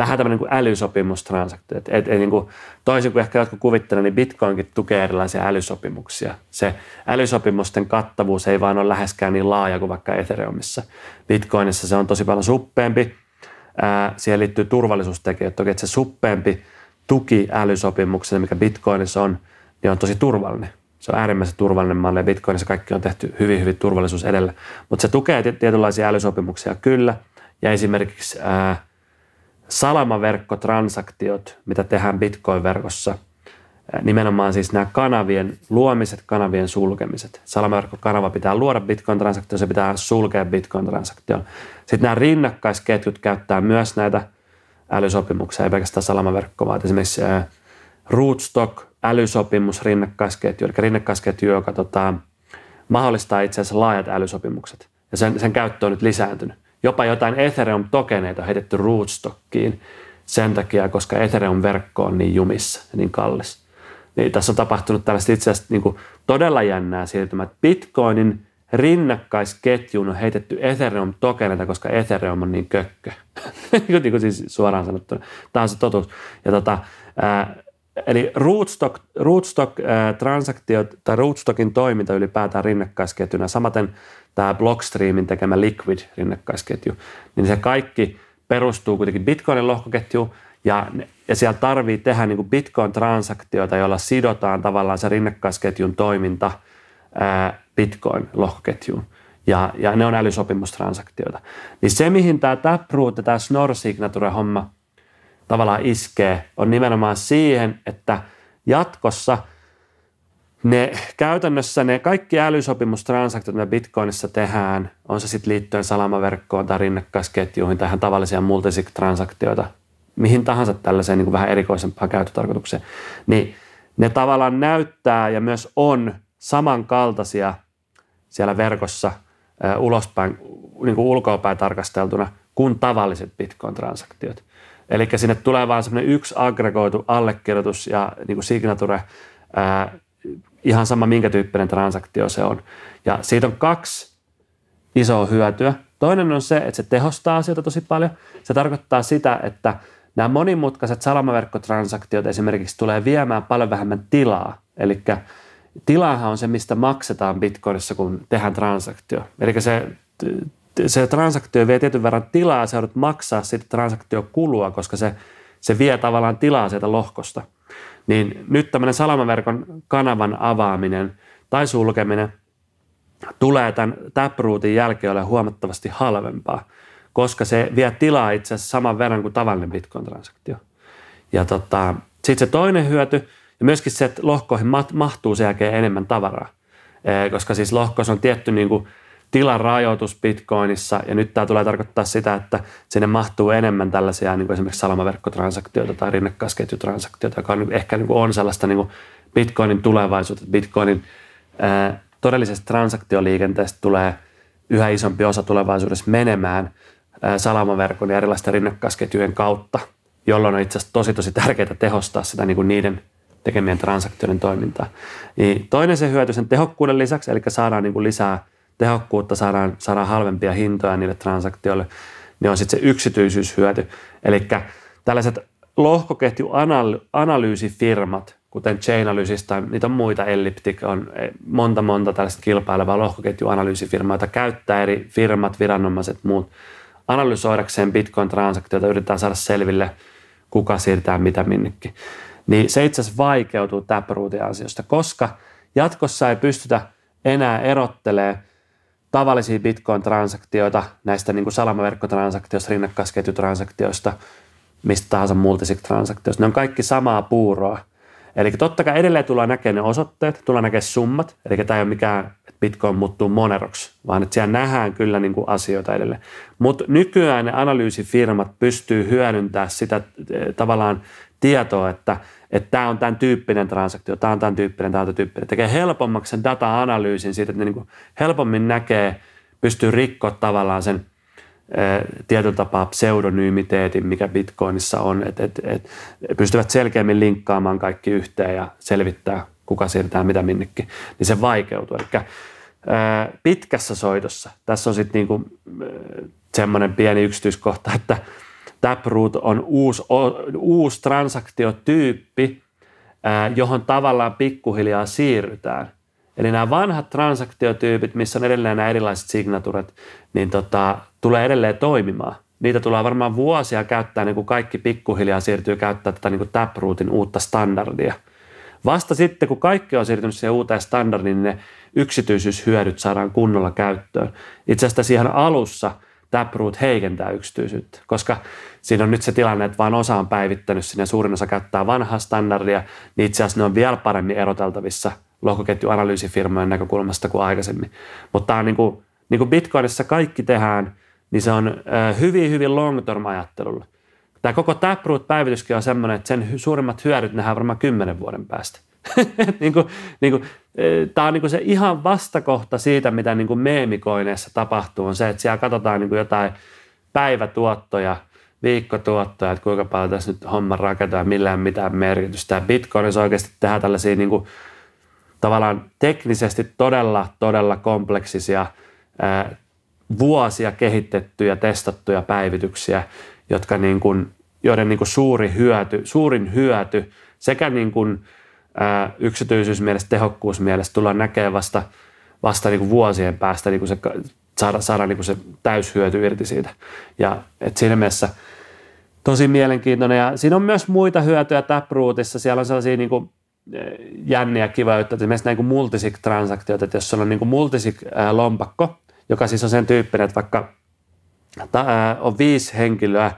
S2: vähän tämmöinen kuin älysopimustransaktio. Et, et, et, niin kuin, toisin kuin ehkä jotkut kuvittelevat, niin Bitcoinkin tukee erilaisia älysopimuksia. Se älysopimusten kattavuus ei vaan ole läheskään niin laaja kuin vaikka Ethereumissa. Bitcoinissa se on tosi paljon suppeempi. Ää, siihen liittyy turvallisuustekijät. Toki, että se suppeempi tuki älysopimukselle, mikä Bitcoinissa on, niin on tosi turvallinen. Se on äärimmäisen turvallinen malli ja Bitcoinissa kaikki on tehty hyvin, hyvin turvallisuus edellä. Mutta se tukee tietynlaisia älysopimuksia kyllä. Ja esimerkiksi ää, salamaverkkotransaktiot, mitä tehdään Bitcoin-verkossa, nimenomaan siis nämä kanavien luomiset, kanavien sulkemiset. Salamaverkkokanava pitää luoda Bitcoin-transaktio, se pitää sulkea Bitcoin-transaktio. Sitten nämä rinnakkaisketjut käyttää myös näitä älysopimuksia, ei pelkästään salamaverkko, vaan esimerkiksi Rootstock, älysopimus, rinnakkaisketju, eli rinnakkaisketju, joka tota, mahdollistaa itse asiassa laajat älysopimukset. Ja sen, sen käyttö on nyt lisääntynyt. Jopa jotain Ethereum-tokeneita heitetty Rootstockiin sen takia, koska Ethereum-verkko on niin jumissa ja niin kallis. Niin tässä on tapahtunut tällaista itse asiassa niin todella jännää siirtymää. Bitcoinin rinnakkaisketjuun on heitetty Ethereum-tokeneita, koska Ethereum on niin kökkö. [LAUGHS] Niin, kuin siis suoraan sanottuna. Tämä on se totuus. Ja tota, ää, eli Rootstock, Rootstock ää, transaktiot tai Rootstockin toiminta ylipäätään rinnakkaisketjuna, samaten tämä Blockstreamin tekemä Liquid rinnakkaisketju, niin se kaikki perustuu kuitenkin Bitcoinin lohkoketjuun ja, ja siellä tarvii tehdä niin kuin Bitcoin-transaktioita, joilla sidotaan tavallaan se rinnakkaisketjun toiminta ää, Bitcoin-lohkoketjuun. Ja, ja ne on älysopimustransaktioita. Niin se, mihin tämä Taproot ja tämä Snor Signature-homma tavallaan iskee, on nimenomaan siihen, että jatkossa – ne käytännössä ne kaikki älysopimustransaktiot, mitä Bitcoinissa tehdään, on se sitten liittyen salamaverkkoon tai rinnakkaisketjuihin tai ihan tavallisia multisig-transaktioita, mihin tahansa tällaiseen niin kuin vähän erikoisempaan käyttötarkoitukseen, niin ne tavallaan näyttää ja myös on samankaltaisia siellä verkossa ulospäin, niin kuin ulkoapäin tarkasteltuna kuin tavalliset Bitcoin-transaktiot. Eli sinne tulee vain semmoinen yksi aggregoitu allekirjoitus ja niin kuin signature ää, ihan sama minkä tyyppinen transaktio se on. Ja siitä on kaksi isoa hyötyä. Toinen on se, että se tehostaa asioita tosi paljon. Se tarkoittaa sitä, että nämä monimutkaiset salamaverkkotransaktiot esimerkiksi tulee viemään paljon vähemmän tilaa. Eli tilaahan on se, mistä maksetaan bitcoinissa, kun tehdään transaktio. Eli se, se transaktio vie tietyn verran tilaa, sä joudut maksaa siitä transaktiokulua, koska se, se vie tavallaan tilaa sieltä lohkosta – niin nyt tämmöinen salamaverkon kanavan avaaminen tai sulkeminen tulee tämän Taprootin jälkeen ole huomattavasti halvempaa, koska se vie tilaa itse asiassa saman verran kuin tavallinen Bitcoin-transaktio. Ja tota, sitten se toinen hyöty, ja myöskin se, että lohkoihin mahtuu sen jälkeen enemmän tavaraa, koska siis lohkoissa on tietty niin kuin tilan rajoitus Bitcoinissa, ja nyt tämä tulee tarkoittaa sitä, että sinne mahtuu enemmän tällaisia niin kuin esimerkiksi salamaverkkotransaktioita tai rinnakkaisketjutransaktioita, joka on, ehkä niin kuin on sellaista niin kuin Bitcoinin tulevaisuutta. Bitcoinin ää, todellisesta transaktioliikenteestä tulee yhä isompi osa tulevaisuudessa menemään ää, salamaverkon ja erilaisten rinnakkaisketjujen kautta, jolloin on itse asiassa tosi tosi tärkeää tehostaa sitä niin kuin niiden tekemien transaktioiden toimintaa. Niin toinen se hyöty sen tehokkuuden lisäksi, eli saadaan niin kuin lisää tehokkuutta, saadaan, saadaan halvempia hintoja niille transaktioille, niin on sitten se yksityisyyshyöty. Eli tällaiset lohkoketjuanalyysifirmat kuten Chainalysis tai niitä on muita, Elliptic on eh, monta monta tällaista kilpailevaa lohkoketjuanalyysifirmaa, joita käyttää eri firmat, viranomaiset, muut analysoidakseen Bitcoin-transaktioita, yritetään saada selville, kuka siirtää mitä minnekin. Niin se itse asiassa vaikeutuu Taprootin ansiosta, koska jatkossa ei pystytä enää erottelemaan tavallisia Bitcoin-transaktioita näistä niin kuin salamaverkkotransaktioista, rinnakkaisketjutransaktioista, mistä tahansa multisig-transaktioista. Ne on kaikki samaa puuroa. Eli totta kai edelleen tullaan näkemään ne osoitteet, tullaan näkemään summat, eli tämä ei ole mikään, että Bitcoin muuttuu moneroksi, vaan että siellä nähdään kyllä niin kuin asioita edelleen. Mutta nykyään ne analyysifirmat pystyy hyödyntämään sitä eh, tavallaan tietoa, että että tämä on tämän tyyppinen transaktio, tämä on tämän tyyppinen, tämä on tämän tyyppinen. Tekee helpommaksi sen data-analyysin siitä, että ne niin helpommin näkee, pystyy rikkoa tavallaan sen tietyllä tapaa pseudonyymiteetin, mikä Bitcoinissa on, että et, et, pystyvät selkeämmin linkkaamaan kaikki yhteen ja selvittää, kuka siirtää mitä minnekin, niin se vaikeutuu. Eli pitkässä soitossa, tässä on sitten niinku, semmoinen pieni yksityiskohta, että Taproot on uusi, uusi transaktiotyyppi, johon tavallaan pikkuhiljaa siirrytään – Eli nämä vanhat transaktiotyypit, missä on edelleen nämä erilaiset signaturet, niin tota, tulee edelleen toimimaan. Niitä tulee varmaan vuosia käyttää, niin kuin kaikki pikkuhiljaa siirtyy käyttää tätä niin kuin Taprootin uutta standardia. Vasta sitten, kun kaikki on siirtynyt siihen uuteen standardiin, niin ne yksityisyyshyödyt saadaan kunnolla käyttöön. Itse asiassa siihen alussa Taproot heikentää yksityisyyttä, koska siinä on nyt se tilanne, että vain osa on päivittänyt sinne ja suurin osa käyttää vanhaa standardia, niin itse asiassa ne on vielä paremmin eroteltavissa – lohkoketjuanalyysifirmojen näkökulmasta kuin aikaisemmin. Mutta tämä on niin kuin, niin kuin Bitcoinissa kaikki tehdään, niin se on hyvin, hyvin long term ajattelulla. Tämä koko Taproot-päivityskin on sellainen, että sen suurimmat hyödyt nähdään varmaan kymmenen vuoden päästä. [LAUGHS] niin kuin, niin kuin, tämä on niin se ihan vastakohta siitä, mitä niin kuin meemikoineissa tapahtuu, on se, että siellä katsotaan niin kuin jotain päivätuottoja, viikkotuottoja, että kuinka paljon tässä nyt homma rakentaa, millään mitään merkitystä. Bitcoinissa oikeasti tehdään tällaisia niin kuin tavallaan teknisesti todella, todella kompleksisia ää, vuosia kehitettyjä, testattuja päivityksiä, jotka niin kuin, joiden niin kuin suuri hyöty, suurin hyöty sekä niin kuin, ää, yksityisyysmielessä, tehokkuusmielessä tullaan näkemään vasta, vasta niin kuin vuosien päästä niin kuin se, saada, saada niin kuin se täyshyöty irti siitä. Ja et siinä mielessä tosi mielenkiintoinen. Ja siinä on myös muita hyötyjä Taprootissa. Siellä on sellaisia niin kuin jänniä kiva juttu, että esimerkiksi niin multisig-transaktiot, että jos sulla on niin multisig-lompakko, joka siis on sen tyyppinen, että vaikka on viisi henkilöä,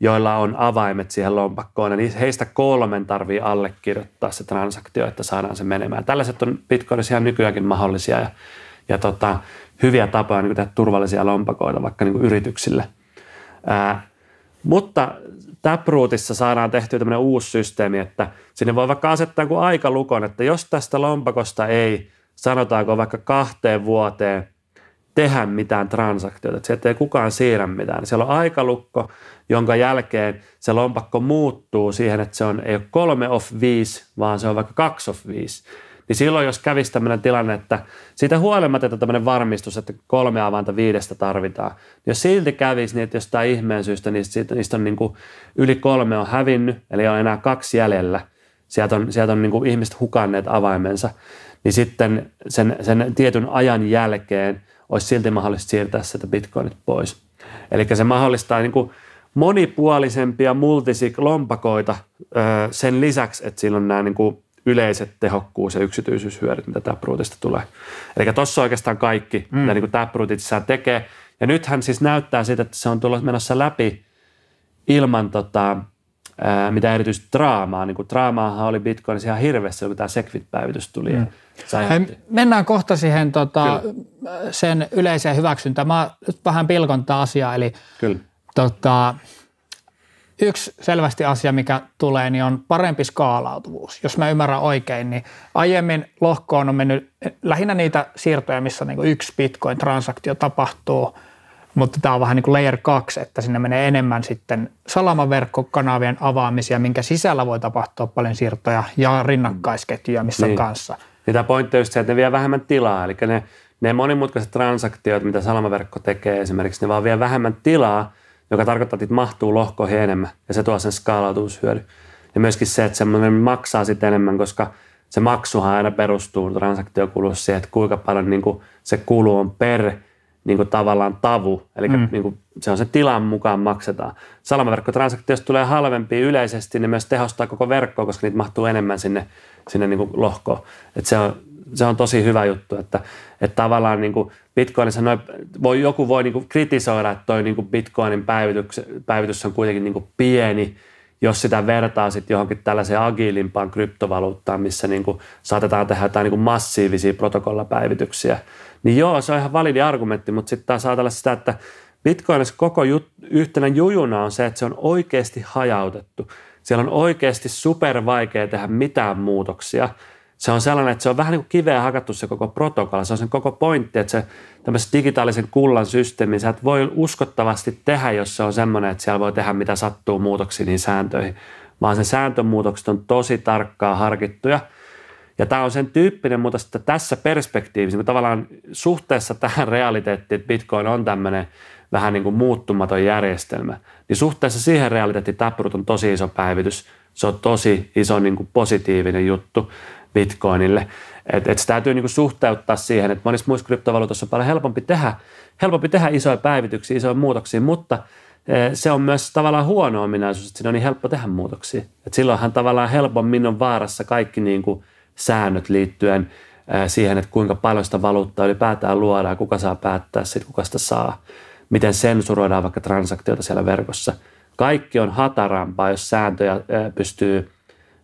S2: joilla on avaimet siihen lompakkoon, niin heistä kolmen tarvii allekirjoittaa se transaktio, että saadaan se menemään. Tällaiset on Bitcoinissa ihan nykyäänkin mahdollisia ja, ja tota, hyviä tapoja niin tehdä turvallisia lompakoita vaikka niin yrityksille. Ää, mutta Taprootissa saadaan tehtyä tämmöinen uusi systeemi, että sinne voi vaikka asettaa kuin aikalukon, että jos tästä lompakosta ei, sanotaanko vaikka kahteen vuoteen, tehdä mitään transaktiota, että sieltä ei kukaan siirrä mitään. Siellä on aikalukko, jonka jälkeen se lompakko muuttuu siihen, että se on, ei ole kolme of viisi, vaan se on vaikka kaksi of viisi. Niin silloin, jos kävisi tämmöinen tilanne, että siitä huolimatta, että tämmöinen varmistus, että kolme avainta viidestä tarvitaan, niin jos silti kävisi niin, että jostain ihmeen syystä niistä, niistä on niin kuin yli kolme on hävinnyt, eli on enää kaksi jäljellä, sieltä on, sieltä on niin kuin ihmiset hukanneet avaimensa, niin sitten sen, sen tietyn ajan jälkeen olisi silti mahdollista siirtää sitä bitcoinit pois. Eli se mahdollistaa niin kuin monipuolisempia multisig-lompakoita sen lisäksi, että silloin nämä niin kuin yleiset tehokkuus- ja yksityisyyshyödyt, mitä Taprootista tulee. Eli tuossa oikeastaan kaikki, mm. mitä niin Taproot itsessään tekee. Ja nythän siis näyttää siitä, että se on tullut menossa läpi ilman tota, ää, mitä erityistä draamaa. Niin kuin draamaahan oli Bitcoinissa ihan hirveästi, kun tämä Segwit-päivitys tuli. Mm.
S1: Mennään kohta siihen tota, sen yleiseen hyväksyntään. Mä nyt vähän pilkon tätä asiaa, eli Kyllä. Tota, yksi selvästi asia, mikä tulee, niin on parempi skaalautuvuus. Jos mä ymmärrän oikein, niin aiemmin lohkoon on mennyt lähinnä niitä siirtoja, missä niin yksi bitcoin-transaktio tapahtuu, mutta tämä on vähän niin kuin layer 2, että sinne menee enemmän sitten salamaverkkokanavien avaamisia, minkä sisällä voi tapahtua paljon siirtoja ja rinnakkaisketjuja missä niin. kanssa.
S2: Ja tämä pointti on just se, että ne vie vähemmän tilaa, eli ne, ne monimutkaiset transaktiot, mitä salamaverkko tekee esimerkiksi, ne vaan vie vähemmän tilaa, joka tarkoittaa, että mahtuu lohkoihin enemmän ja se tuo sen skaalautuvuushyödyn. Ja myöskin se, että semmoinen maksaa sitten enemmän, koska se maksuhan aina perustuu transaktiokulussa siihen, että kuinka paljon niin kuin se kulu on per niin kuin tavallaan tavu, eli mm. niin kuin se on se tilan mukaan maksetaan. Salamaverkkotransaktiosta tulee halvempi yleisesti, niin myös tehostaa koko verkkoa, koska niitä mahtuu enemmän sinne, sinne niin kuin lohkoon. Et se, on, se on tosi hyvä juttu, että, että tavallaan niin kuin Bitcoinissa noin, voi, joku voi niin kuin kritisoida, että toi niin kuin Bitcoinin päivitys, päivitys on kuitenkin niin kuin pieni, jos sitä vertaa sitten johonkin tällaiseen agiilimpaan kryptovaluuttaan, missä niin kuin saatetaan tehdä jotain niin kuin massiivisia protokollapäivityksiä, niin joo, se on ihan validi argumentti, mutta sitten taas ajatella sitä, että Bitcoinissa koko jut, yhtenä jujuna on se, että se on oikeasti hajautettu. Siellä on oikeasti super vaikea tehdä mitään muutoksia. Se on sellainen, että se on vähän niin kuin kiveä hakattu se koko protokolla. Se on sen koko pointti, että se tämmöisen digitaalisen kullan systeemi, sä et voi uskottavasti tehdä, jos se on semmoinen, että siellä voi tehdä mitä sattuu muutoksia niihin sääntöihin, vaan sen sääntömuutokset on tosi tarkkaa harkittuja – ja tämä on sen tyyppinen, mutta sitten tässä perspektiivissä, niin tavallaan suhteessa tähän realiteettiin, että Bitcoin on tämmöinen vähän niin kuin muuttumaton järjestelmä, niin suhteessa siihen realiteettiin Taproot on tosi iso päivitys. Se on tosi iso niin kuin positiivinen juttu Bitcoinille. Et, et se täytyy niin kuin suhteuttaa siihen, että monissa muissa kryptovaluutoissa on paljon helpompi tehdä, helpompi tehdä isoja päivityksiä, isoja muutoksia, mutta e, se on myös tavallaan huono ominaisuus, että siinä on niin helppo tehdä muutoksia. Et silloinhan tavallaan helpommin on vaarassa kaikki niin kuin – säännöt liittyen siihen, että kuinka paljon sitä valuuttaa ylipäätään luodaan, kuka saa päättää sit, kuka sitä saa, miten sensuroidaan vaikka transaktioita siellä verkossa. Kaikki on hatarampaa, jos sääntöjä pystyy,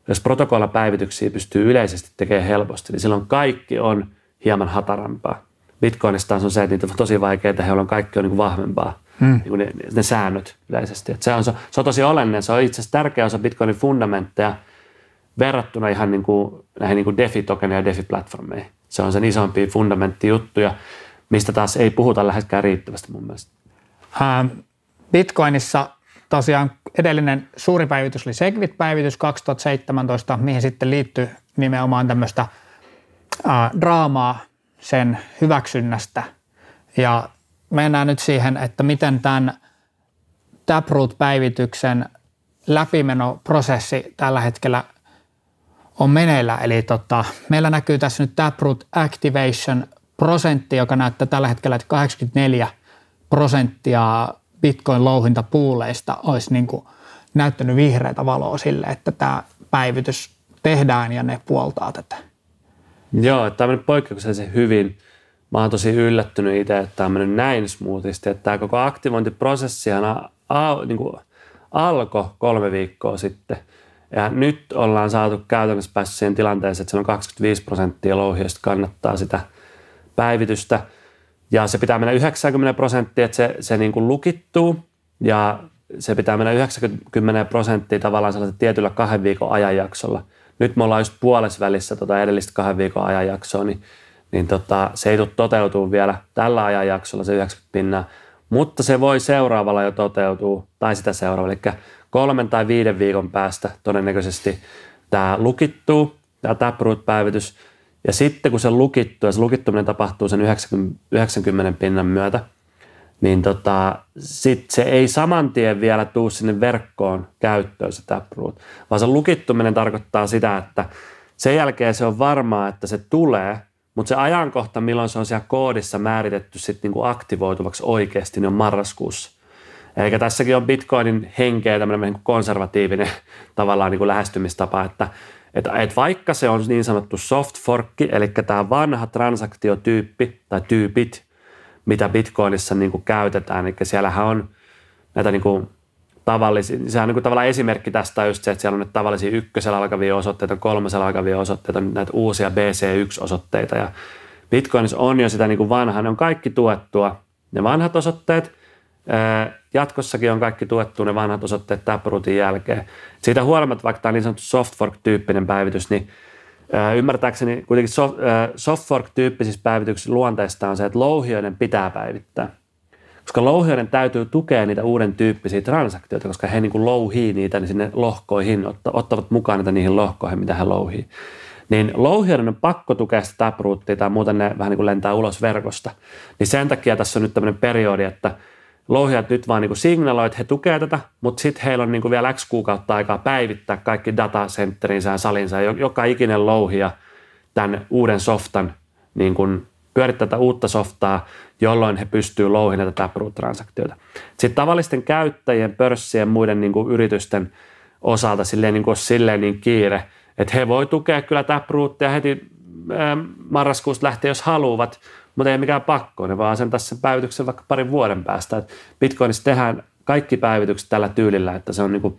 S2: jos protokollapäivityksiä pystyy yleisesti tekemään helposti, niin silloin kaikki on hieman hatarampaa. Bitcoinista on se, että niitä on tosi vaikeaa tehdä, jolloin kaikki on niin kuin vahvempaa, hmm. niin kuin ne, ne, säännöt yleisesti. Et se, on, se on tosi olennainen, se on itse asiassa tärkeä osa Bitcoinin fundamentteja – verrattuna ihan niin kuin, näihin niin kuin DeFi-tokeneihin ja DeFi-platformeihin. Se on sen isompi fundamenttijuttuja, mistä taas ei puhuta läheskään riittävästi mun mielestä.
S1: Bitcoinissa tosiaan edellinen suuri päivitys oli Segwit-päivitys 2017, mihin sitten liittyi nimenomaan tämmöistä ää, draamaa sen hyväksynnästä. Ja mennään nyt siihen, että miten tämän Taproot-päivityksen läpimenoprosessi tällä hetkellä on meneillä. Eli tota, meillä näkyy tässä nyt Taproot Activation prosentti, joka näyttää tällä hetkellä, että 84 prosenttia Bitcoin-louhintapuuleista olisi niin kuin näyttänyt vihreätä valoa sille, että tämä päivitys tehdään ja ne puoltaa tätä.
S2: Joo, tämä on mennyt poikkeuksellisen hyvin. Mä oon tosi yllättynyt itse, että tämä on mennyt näin smoothisti, että tämä koko aktivointiprosessihan a, a, niin kuin alkoi kolme viikkoa sitten – ja nyt ollaan saatu käytännössä päässyt siihen tilanteeseen, että siellä on 25 prosenttia louhioista kannattaa sitä päivitystä. Ja se pitää mennä 90 prosenttia, että se, se niin kuin lukittuu. Ja se pitää mennä 90 prosenttia tavallaan sellaisella tietyllä kahden viikon ajanjaksolla. Nyt me ollaan just puolessa välissä tota edellistä kahden viikon ajanjaksoa, niin, niin tota, se ei tule toteutuu vielä tällä ajanjaksolla se 90 pinnaa, mutta se voi seuraavalla jo toteutua, tai sitä seuraavalla. Eli kolmen tai viiden viikon päästä todennäköisesti tämä lukittuu, tämä Taproot-päivitys. Ja sitten kun se lukittuu, ja se lukittuminen tapahtuu sen 90, 90 pinnan myötä, niin tota, sit se ei saman tien vielä tuu sinne verkkoon käyttöön se Taproot, vaan se lukittuminen tarkoittaa sitä, että sen jälkeen se on varmaa, että se tulee, mutta se ajankohta, milloin se on siellä koodissa määritetty sit niinku aktivoituvaksi oikeasti, niin on marraskuussa. Eli tässäkin on Bitcoinin henkeä tämmöinen niin konservatiivinen [LAUGHS] tavallaan niin kuin lähestymistapa, että että, että vaikka se on niin sanottu soft forkki, eli tämä vanha transaktiotyyppi tai tyypit, mitä Bitcoinissa niin kuin käytetään, eli siellähän on näitä niin kuin tavallisia, sehän on niin kuin tavallaan esimerkki tästä just se, että siellä on nyt tavallisia ykkösellä alkavia osoitteita, kolmosella alkavia osoitteita, näitä uusia BC1-osoitteita ja Bitcoinissa on jo sitä niin kuin vanhaa, ne on kaikki tuettua, ne vanhat osoitteet – Jatkossakin on kaikki tuettu ne vanhat osoitteet Taprootin jälkeen. Siitä huolimatta, vaikka tämä on niin sanottu softfork-tyyppinen päivitys, niin ymmärtääkseni kuitenkin softfork-tyyppisissä päivityksissä luonteesta on se, että louhioiden pitää päivittää. Koska louhioiden täytyy tukea niitä uuden tyyppisiä transaktioita, koska he niin kuin louhii niitä niin sinne lohkoihin, ottavat mukaan niitä niihin lohkoihin, mitä he louhii. Niin louhioiden on pakko tukea sitä taprootia tai muuten ne vähän niin kuin lentää ulos verkosta. Niin sen takia tässä on nyt tämmöinen periodi, että – louhijat nyt vaan niin signaloivat, että he tukevat tätä, mutta sitten heillä on niin vielä X kuukautta aikaa päivittää kaikki datacenterinsä ja salinsa. Joka ikinen louhija tämän uuden softan niin kuin pyörittää tätä uutta softaa, jolloin he pystyvät louhimaan tätä Taproot-transaktioita. Sitten tavallisten käyttäjien, pörssien muiden niin kuin yritysten osalta silleen niin, kuin silleen niin kiire, että he voi tukea kyllä Taprootia heti marraskuusta lähtien, jos haluavat, mutta ei mikään pakko, ne vaan asentaa sen päivityksen vaikka parin vuoden päästä. Et Bitcoinissa tehdään kaikki päivitykset tällä tyylillä, että se on niin kuin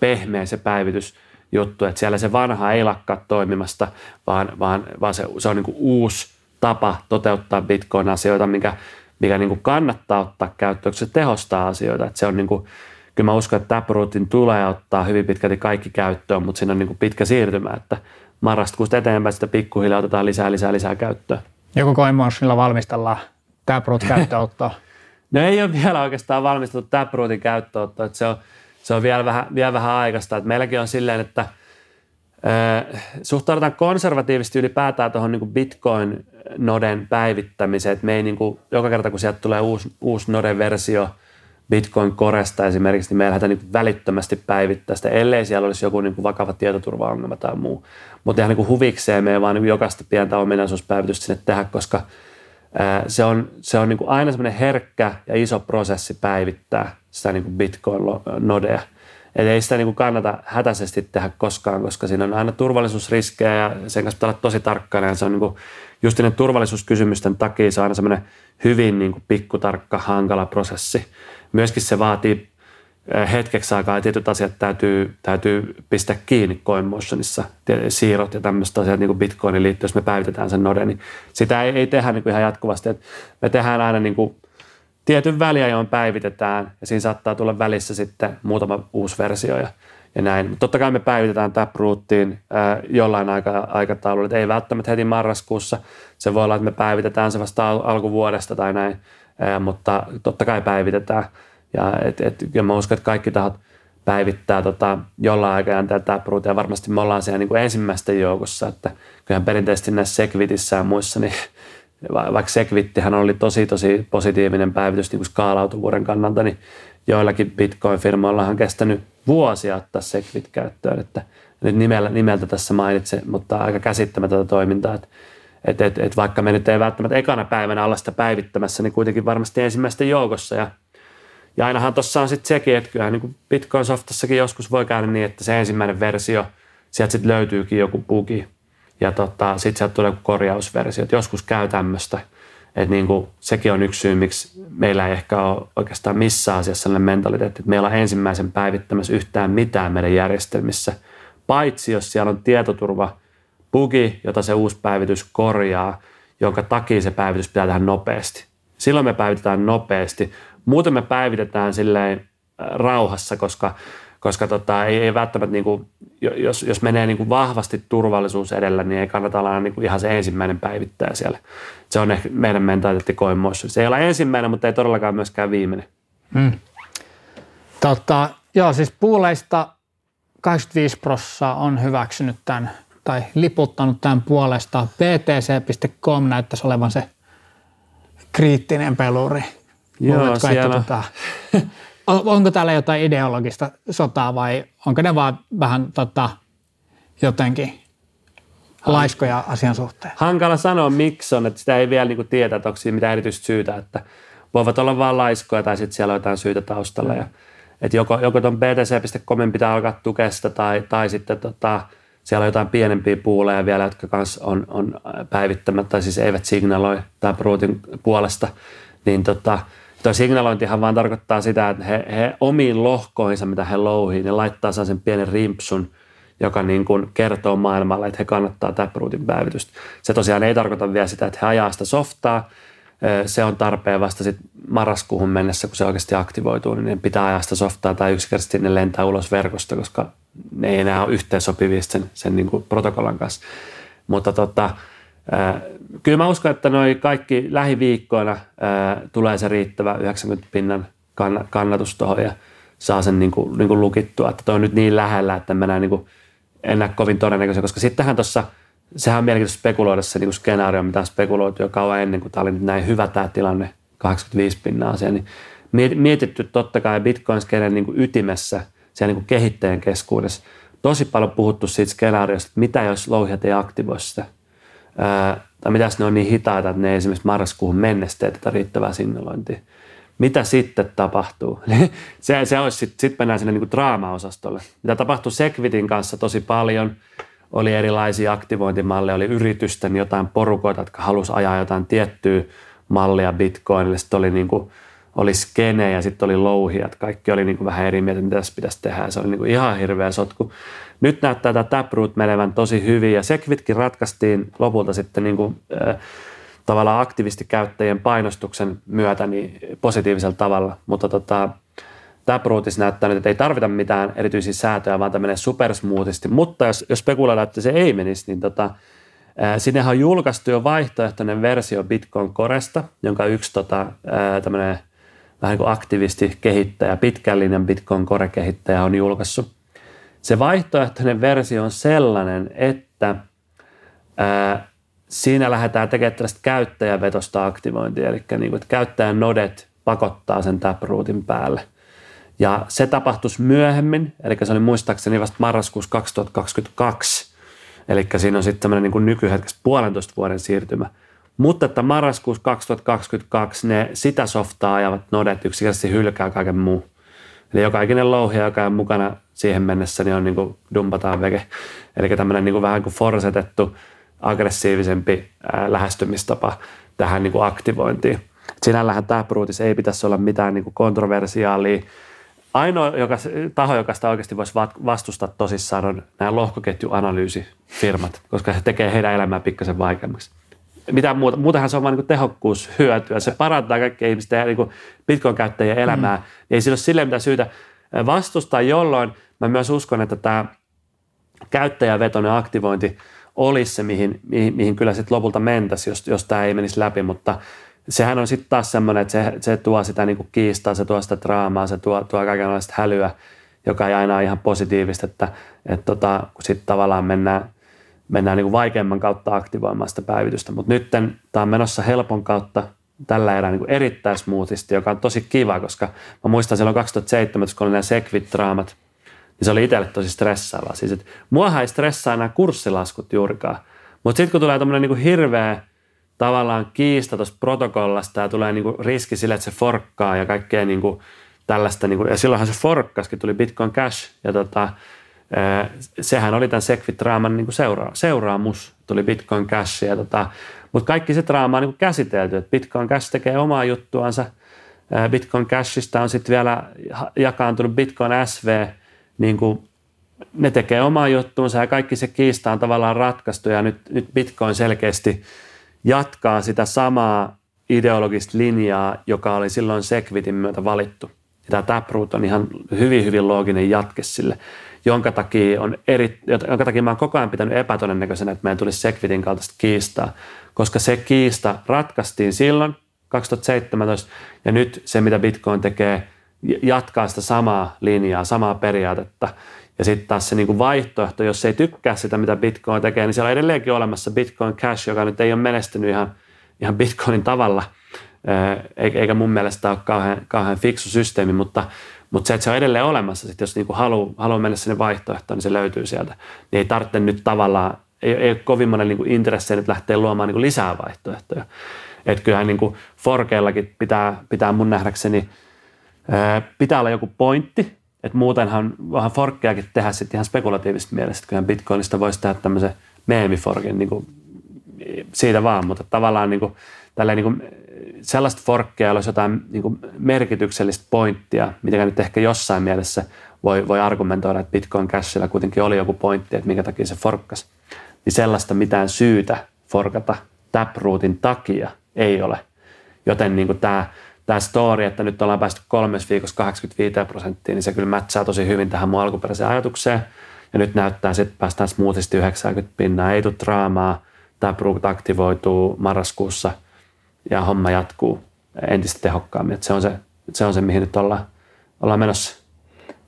S2: pehmeä se päivitys juttu, että siellä se vanha ei lakkaa toimimasta, vaan, vaan, vaan se, se on niin kuin uusi tapa toteuttaa Bitcoin-asioita, mikä, mikä niin kuin kannattaa ottaa käyttöön, se tehostaa asioita. Että se on niin kuin, kyllä mä uskon, että Taprootin tulee ottaa hyvin pitkälti kaikki käyttöön, mutta siinä on niin kuin pitkä siirtymä, että marraskuusta eteenpäin sitä pikkuhiljaa otetaan lisää, lisää, lisää käyttöön.
S1: Joko CoinMotionilla valmistellaan Taproot käyttöönottoa? [LAUGHS]
S2: no ei ole vielä oikeastaan valmisteltu Taprootin käyttöönottoa, se on, se on vielä vähän, vielä vähän aikaista. Että meilläkin on silleen, että suhtaudutaan konservatiivisesti ylipäätään tuohon niin Bitcoin-noden päivittämiseen, että me ei niin kuin, joka kerta kun sieltä tulee uusi, uusi noden-versio Bitcoin Coresta esimerkiksi, niin me lähdetään niin välittömästi päivittää sitä, ellei siellä olisi joku niin kuin vakava tietoturvaongelma tai muu. Mutta ihan niin kuin huvikseen me ei vaan niin jokaista pientä ominaisuuspäivitystä sinne tehdä, koska se on, se on niin kuin aina semmoinen herkkä ja iso prosessi päivittää sitä niin kuin Bitcoin-nodea. Eli ei sitä niin kuin kannata hätäisesti tehdä koskaan, koska siinä on aina turvallisuusriskejä ja sen kanssa pitää olla tosi tarkkana. Ja se on niin kuin, just turvallisuuskysymysten takia se on aina semmoinen hyvin niin kuin pikkutarkka, hankala prosessi. Myöskin se vaatii hetkeksi aikaa ja tietyt asiat täytyy, täytyy pistää kiinni CoinMotionissa, siirrot ja tämmöiset asiat niin kuin Bitcoinin liittyen, jos me päivitetään sen node, niin sitä ei, ei tehdä niin kuin ihan jatkuvasti. Et me tehdään aina niin kuin tietyn väliajoin päivitetään ja siinä saattaa tulla välissä sitten muutama uusi versio ja, ja näin. Totta kai me päivitetään Taprootiin ää, jollain aika, aikataululla, ei välttämättä heti marraskuussa. Se voi olla, että me päivitetään se vasta al- alkuvuodesta tai näin, mutta totta kai päivitetään. Ja, et, et, ja mä uskon, että kaikki tahot päivittää tota, jollain aikajänteellä Taprootia. Ja varmasti me ollaan siellä niin kuin ensimmäisten joukossa, että kyllähän perinteisesti näissä Segwitissä ja muissa, niin vaikka Segwittihän oli tosi tosi positiivinen päivitys niin kuin skaalautuvuuden kannalta, niin joillakin Bitcoin-firmoilla on kestänyt vuosia ottaa Segwit käyttöön, että nyt nimellä, nimeltä tässä mainitsen, mutta aika käsittämätöntä toimintaa, että et, et, et vaikka me nyt ei välttämättä ekana päivänä olla sitä päivittämässä, niin kuitenkin varmasti ensimmäisten joukossa ja ja ainahan tuossa on sitten sekin, että kyllähän niin Bitcoin Softassakin joskus voi käydä niin, että se ensimmäinen versio, sieltä sitten löytyykin joku bugi, ja tota, sitten sieltä tulee korjausversio. Et joskus käy tämmöistä. Että niin kuin, sekin on yksi syy, miksi meillä ei ehkä ole oikeastaan missään asiassa sellainen mentaliteetti, että meillä on ensimmäisen päivittämässä yhtään mitään meidän järjestelmissä. Paitsi jos siellä on tietoturva bugi, jota se uusi päivitys korjaa, jonka takia se päivitys pitää tehdä nopeasti. Silloin me päivitetään nopeasti. Muuten me päivitetään silleen äh, rauhassa, koska koska tota, ei, ei välttämättä, niin kuin, jos, jos menee niin kuin vahvasti turvallisuus edellä, niin ei kannata olla niin kuin ihan se ensimmäinen päivittäjä siellä. Se on ehkä meidän mentaliteetti koimoissa. Se ei ole ensimmäinen, mutta ei todellakaan myöskään viimeinen. Hmm.
S1: Tota, joo, siis puuleista 85 prossaa on hyväksynyt tämän tai liputtanut tämän puolesta. BTC.com näyttäisi olevan se kriittinen peluri.
S2: Joo, siellä, tota, [LAUGHS]
S1: onko täällä jotain ideologista sotaa vai onko ne vaan vähän tota, jotenkin laiskoja asian suhteen?
S2: Hankala sanoa miksi on, että sitä ei vielä niin tiedä, että onko siinä mitään erityistä syytä, että voivat olla vain laiskoja tai sitten siellä on jotain syytä taustalla. Ja, että joko, joko tuon btc.comin pitää alkaa tukea sitä tai, tai sitten tota, siellä on jotain pienempiä puuleja vielä, jotka kanssa on, on päivittämättä tai siis eivät signaloi tai Bruutin puolesta, niin tota, Tuo signalointihan vaan tarkoittaa sitä, että he, he omiin lohkoihinsa, mitä he louhii, ne laittaa sen pienen rimpsun, joka niin kuin kertoo maailmalle, että he kannattaa Taprootin päivitystä. Se tosiaan ei tarkoita vielä sitä, että he ajaa sitä softaa. Se on tarpeen vasta sit marraskuuhun mennessä, kun se oikeasti aktivoituu, niin pitää ajaa sitä softaa tai yksinkertaisesti ne lentää ulos verkosta, koska ne ei enää ole yhteensopivia sen, sen niin kuin protokollan kanssa. Mutta tota, Kyllä mä uskon, että noi kaikki lähiviikkoina tulee se riittävä 90 pinnan kannatus tuohon ja saa sen niin kuin, niin kuin lukittua. Että toi on nyt niin lähellä, että mennään niin kuin, en näe kovin todennäköisiä, koska sittenhän tuossa, sehän on mielenkiintoista spekuloida se niin kuin skenaario, mitä on spekuloitu jo kauan ennen kuin tämä oli nyt näin hyvä tämä tilanne, 85 pinnaa asia, niin mietitty totta kai bitcoin niin kuin ytimessä, siellä niin kuin kehittäjän keskuudessa. Tosi paljon puhuttu siitä skenaariosta, että mitä jos louhijat ei aktivoi sitä. Ää, tai mitä ne on niin hitaita, että ne ei esimerkiksi marraskuuhun mennessä tee tätä riittävää signolointia. Mitä sitten tapahtuu? [LAUGHS] se, se olisi, sitten sit mennään sinne niin draama-osastolle. Mitä tapahtui Segwitin kanssa tosi paljon – oli erilaisia aktivointimalleja, oli yritysten jotain porukoita, jotka halusi ajaa jotain tiettyä mallia Bitcoinille. Sitten oli, niin kuin, oli skene ja sitten oli louhijat. Kaikki oli niin kuin vähän eri mieltä, mitä tässä pitäisi tehdä. Se oli niin kuin ihan hirveä sotku. Nyt näyttää tämä Taproot menevän tosi hyvin ja Segwitkin ratkaistiin lopulta sitten niin kuin, tavallaan aktivistikäyttäjien painostuksen myötä niin positiivisella tavalla. Mutta tota, Taprootissa näyttää nyt, että ei tarvita mitään erityisiä säätöjä, vaan tämä menee supersmoothisti. Mutta jos, jos spekuloidaan, että se ei menisi, niin tota, ää, sinnehän on julkaistu jo vaihtoehtoinen versio Bitcoin Coresta, jonka yksi tota, tämmöinen vähän niin kuin aktivisti kehittäjä, pitkän linjan Bitcoin Core-kehittäjä on julkaissut. Se vaihtoehtoinen versio on sellainen, että ää, siinä lähdetään tekemään tällaista käyttäjävetosta aktivointia, eli niin kuin, että käyttäjän nodet pakottaa sen Taprootin päälle – ja se tapahtuisi myöhemmin, eli se oli muistaakseni vasta marraskuussa 2022. Eli siinä on sitten tämmöinen niin nykyhetkessä puolentoista vuoden siirtymä. Mutta että marraskuussa 2022 ne sitä softaa ajavat nodet yksinkertaisesti hylkää kaiken muu. Eli joka ikinen louhia, joka on mukana siihen mennessä, niin on niin kuin dumpataan veke. Eli tämmöinen niin kuin vähän kuin forsetettu, aggressiivisempi lähestymistapa tähän niin kuin aktivointiin. Sinällähän tämä ei pitäisi olla mitään niin kuin kontroversiaalia Ainoa joka, taho, joka sitä oikeasti voisi vastustaa tosissaan, on nämä lohkoketjuanalyysifirmat, koska se tekee heidän elämää pikkasen vaikeammaksi. Mitä muuta, muutenhan se on vain niin tehokkuushyötyä. Se parantaa kaikkien ihmisten niin Bitcoin-käyttäjien elämää. Mm. Ei sillä ole silleen mitään syytä vastustaa, jolloin mä myös uskon, että tämä käyttäjävetoinen aktivointi olisi se, mihin, mihin, mihin kyllä sitten lopulta mentäisi, jos, jos tämä ei menisi läpi, mutta sehän on sitten taas semmoinen, että se, se tuo sitä niin kuin kiistaa, se tuo sitä draamaa, se tuo, tuo kaikenlaista hälyä, joka ei aina ole ihan positiivista, että, että tota, kun sitten tavallaan mennään, mennään niin kuin vaikeamman kautta aktivoimaan sitä päivitystä. Mutta nyt tämä on menossa helpon kautta tällä erää niin kuin erittäin smoothisti, joka on tosi kiva, koska mä muistan silloin 2017, kun oli nämä Segwit-draamat, niin se oli itselle tosi stressaavaa. Siis, että muahan ei stressaa nämä kurssilaskut juurikaan. Mutta sitten kun tulee tämmöinen niin hirveä tavallaan kiista tuosta protokollasta ja tulee niinku riski sille, että se forkkaa ja kaikkea niinku tällaista. Niinku, ja silloinhan se forkkaskin, tuli Bitcoin Cash ja tota, sehän oli tämän Segwit-draaman niinku seura- seuraamus, tuli Bitcoin Cash. Ja tota, mutta kaikki se draama on niinku käsitelty, että Bitcoin Cash tekee omaa juttuansa. Bitcoin Cashista on sitten vielä jakaantunut Bitcoin SV, niin kuin ne tekee omaa juttuunsa ja kaikki se kiista on tavallaan ratkaistu ja nyt, nyt Bitcoin selkeästi – jatkaa sitä samaa ideologista linjaa, joka oli silloin Segwitin myötä valittu. Ja tämä Taproot on ihan hyvin, hyvin looginen jatke sille, jonka takia, on eri, jonka takia mä oon koko ajan pitänyt epätodennäköisenä, että meidän tulisi Segwitin kaltaista kiistaa, koska se kiista ratkaistiin silloin 2017 ja nyt se, mitä Bitcoin tekee, jatkaa sitä samaa linjaa, samaa periaatetta. Ja sitten taas se niin kuin vaihtoehto, jos ei tykkää sitä, mitä Bitcoin tekee, niin siellä on edelleenkin olemassa Bitcoin Cash, joka nyt ei ole menestynyt ihan, ihan Bitcoinin tavalla, eikä mun mielestä ole kauhean, kauhean fiksu systeemi, mutta, mutta se, että se on edelleen olemassa, sit jos niin kuin haluaa, haluaa mennä sinne vaihtoehtoon, niin se löytyy sieltä. Niin ei tarvitse nyt tavallaan, ei, ei ole kovin monen niin intressejä nyt lähteä luomaan niin lisää vaihtoehtoja. Että kyllähän niin kuin Forkeillakin pitää, pitää mun nähdäkseni, pitää olla joku pointti, että muutenhan vähän forkkeakin tehdä sitten ihan spekulatiivista mielestä, että kyllähän Bitcoinista voisi tehdä tämmöisen meemiforkin niin kuin siitä vaan, mutta tavallaan niin kuin, niin kuin, sellaista forkkeja, olisi jotain niin kuin merkityksellistä pointtia, mitä nyt ehkä jossain mielessä voi, voi argumentoida, että Bitcoin Cashilla kuitenkin oli joku pointti, että minkä takia se forkkas. Niin sellaista mitään syytä forkata Taprootin takia ei ole. Joten niin kuin tämä tämä story, että nyt ollaan päästy kolmes viikossa 85 prosenttia, niin se kyllä mätsää tosi hyvin tähän mun alkuperäiseen ajatukseen. Ja nyt näyttää, että päästään smoothisti 90 pinnaa, ei tule draamaa, tämä Brook aktivoituu marraskuussa ja homma jatkuu entistä tehokkaammin. Että se, on se, se on se, mihin nyt ollaan, ollaan menossa.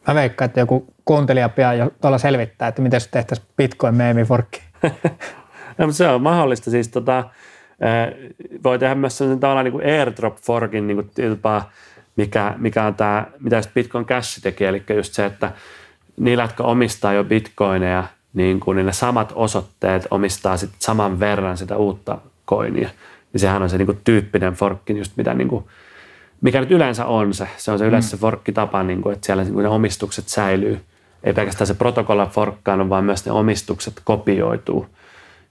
S1: Mä veikkaan, että joku kuuntelija pian jo tuolla selvittää, että miten se tehtäisiin Bitcoin meemiforkki. [LAUGHS]
S2: no, se on mahdollista. Siis tota, voi tehdä myös sellaisen tavallaan niin kuin airdrop forkin niin kuin jopa mikä, mikä on tämä, mitä just Bitcoin Cash teki, eli just se, että niillä, jotka omistaa jo bitcoineja, niin kuin niin ne samat osoitteet omistaa sit saman verran sitä uutta koinia. Niin sehän on se niin kuin tyyppinen forkki, just mitä niin kuin, mikä nyt yleensä on se. Se on se yleensä mm. forkkitapa, niin kuin, että siellä niin kuin ne omistukset säilyy. Ei pelkästään se protokolla forkkaan, vaan myös ne omistukset kopioituu.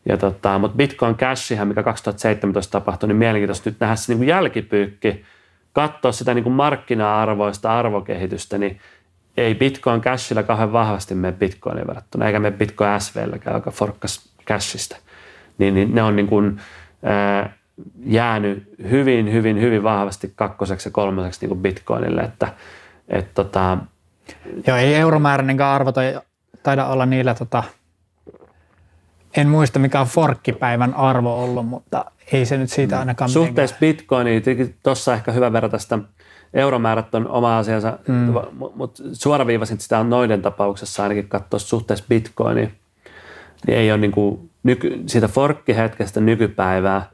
S2: Ja tota, mutta Bitcoin Cashihan, mikä 2017 tapahtui, niin mielenkiintoista nyt nähdä se niin kuin jälkipyykki, katsoa sitä niin kuin markkina-arvoista arvokehitystä, niin ei Bitcoin Cashilla kauhean vahvasti mene Bitcoinin verrattuna, eikä mene Bitcoin SVlläkään, joka forkkas Cashista. Niin, niin ne on niin kuin, ää, jäänyt hyvin, hyvin, hyvin vahvasti kakkoseksi ja kolmoseksi niin kuin Bitcoinille, että et, tota,
S1: Joo, ei euromääräinenkään arvo taida olla niillä, tota, en muista mikä on forkkipäivän arvo ollut, mutta ei se nyt siitä ainakaan
S2: Suhteessa Bitcoiniin, tuossa ehkä hyvä verrata sitä euromäärät on oma asiansa, mm. mutta suoraviivaisin sitä on noiden tapauksessa ainakin katsoa suhteessa Bitcoiniin. Niin ei ole niin kuin, nyky, siitä forkkihetkestä nykypäivää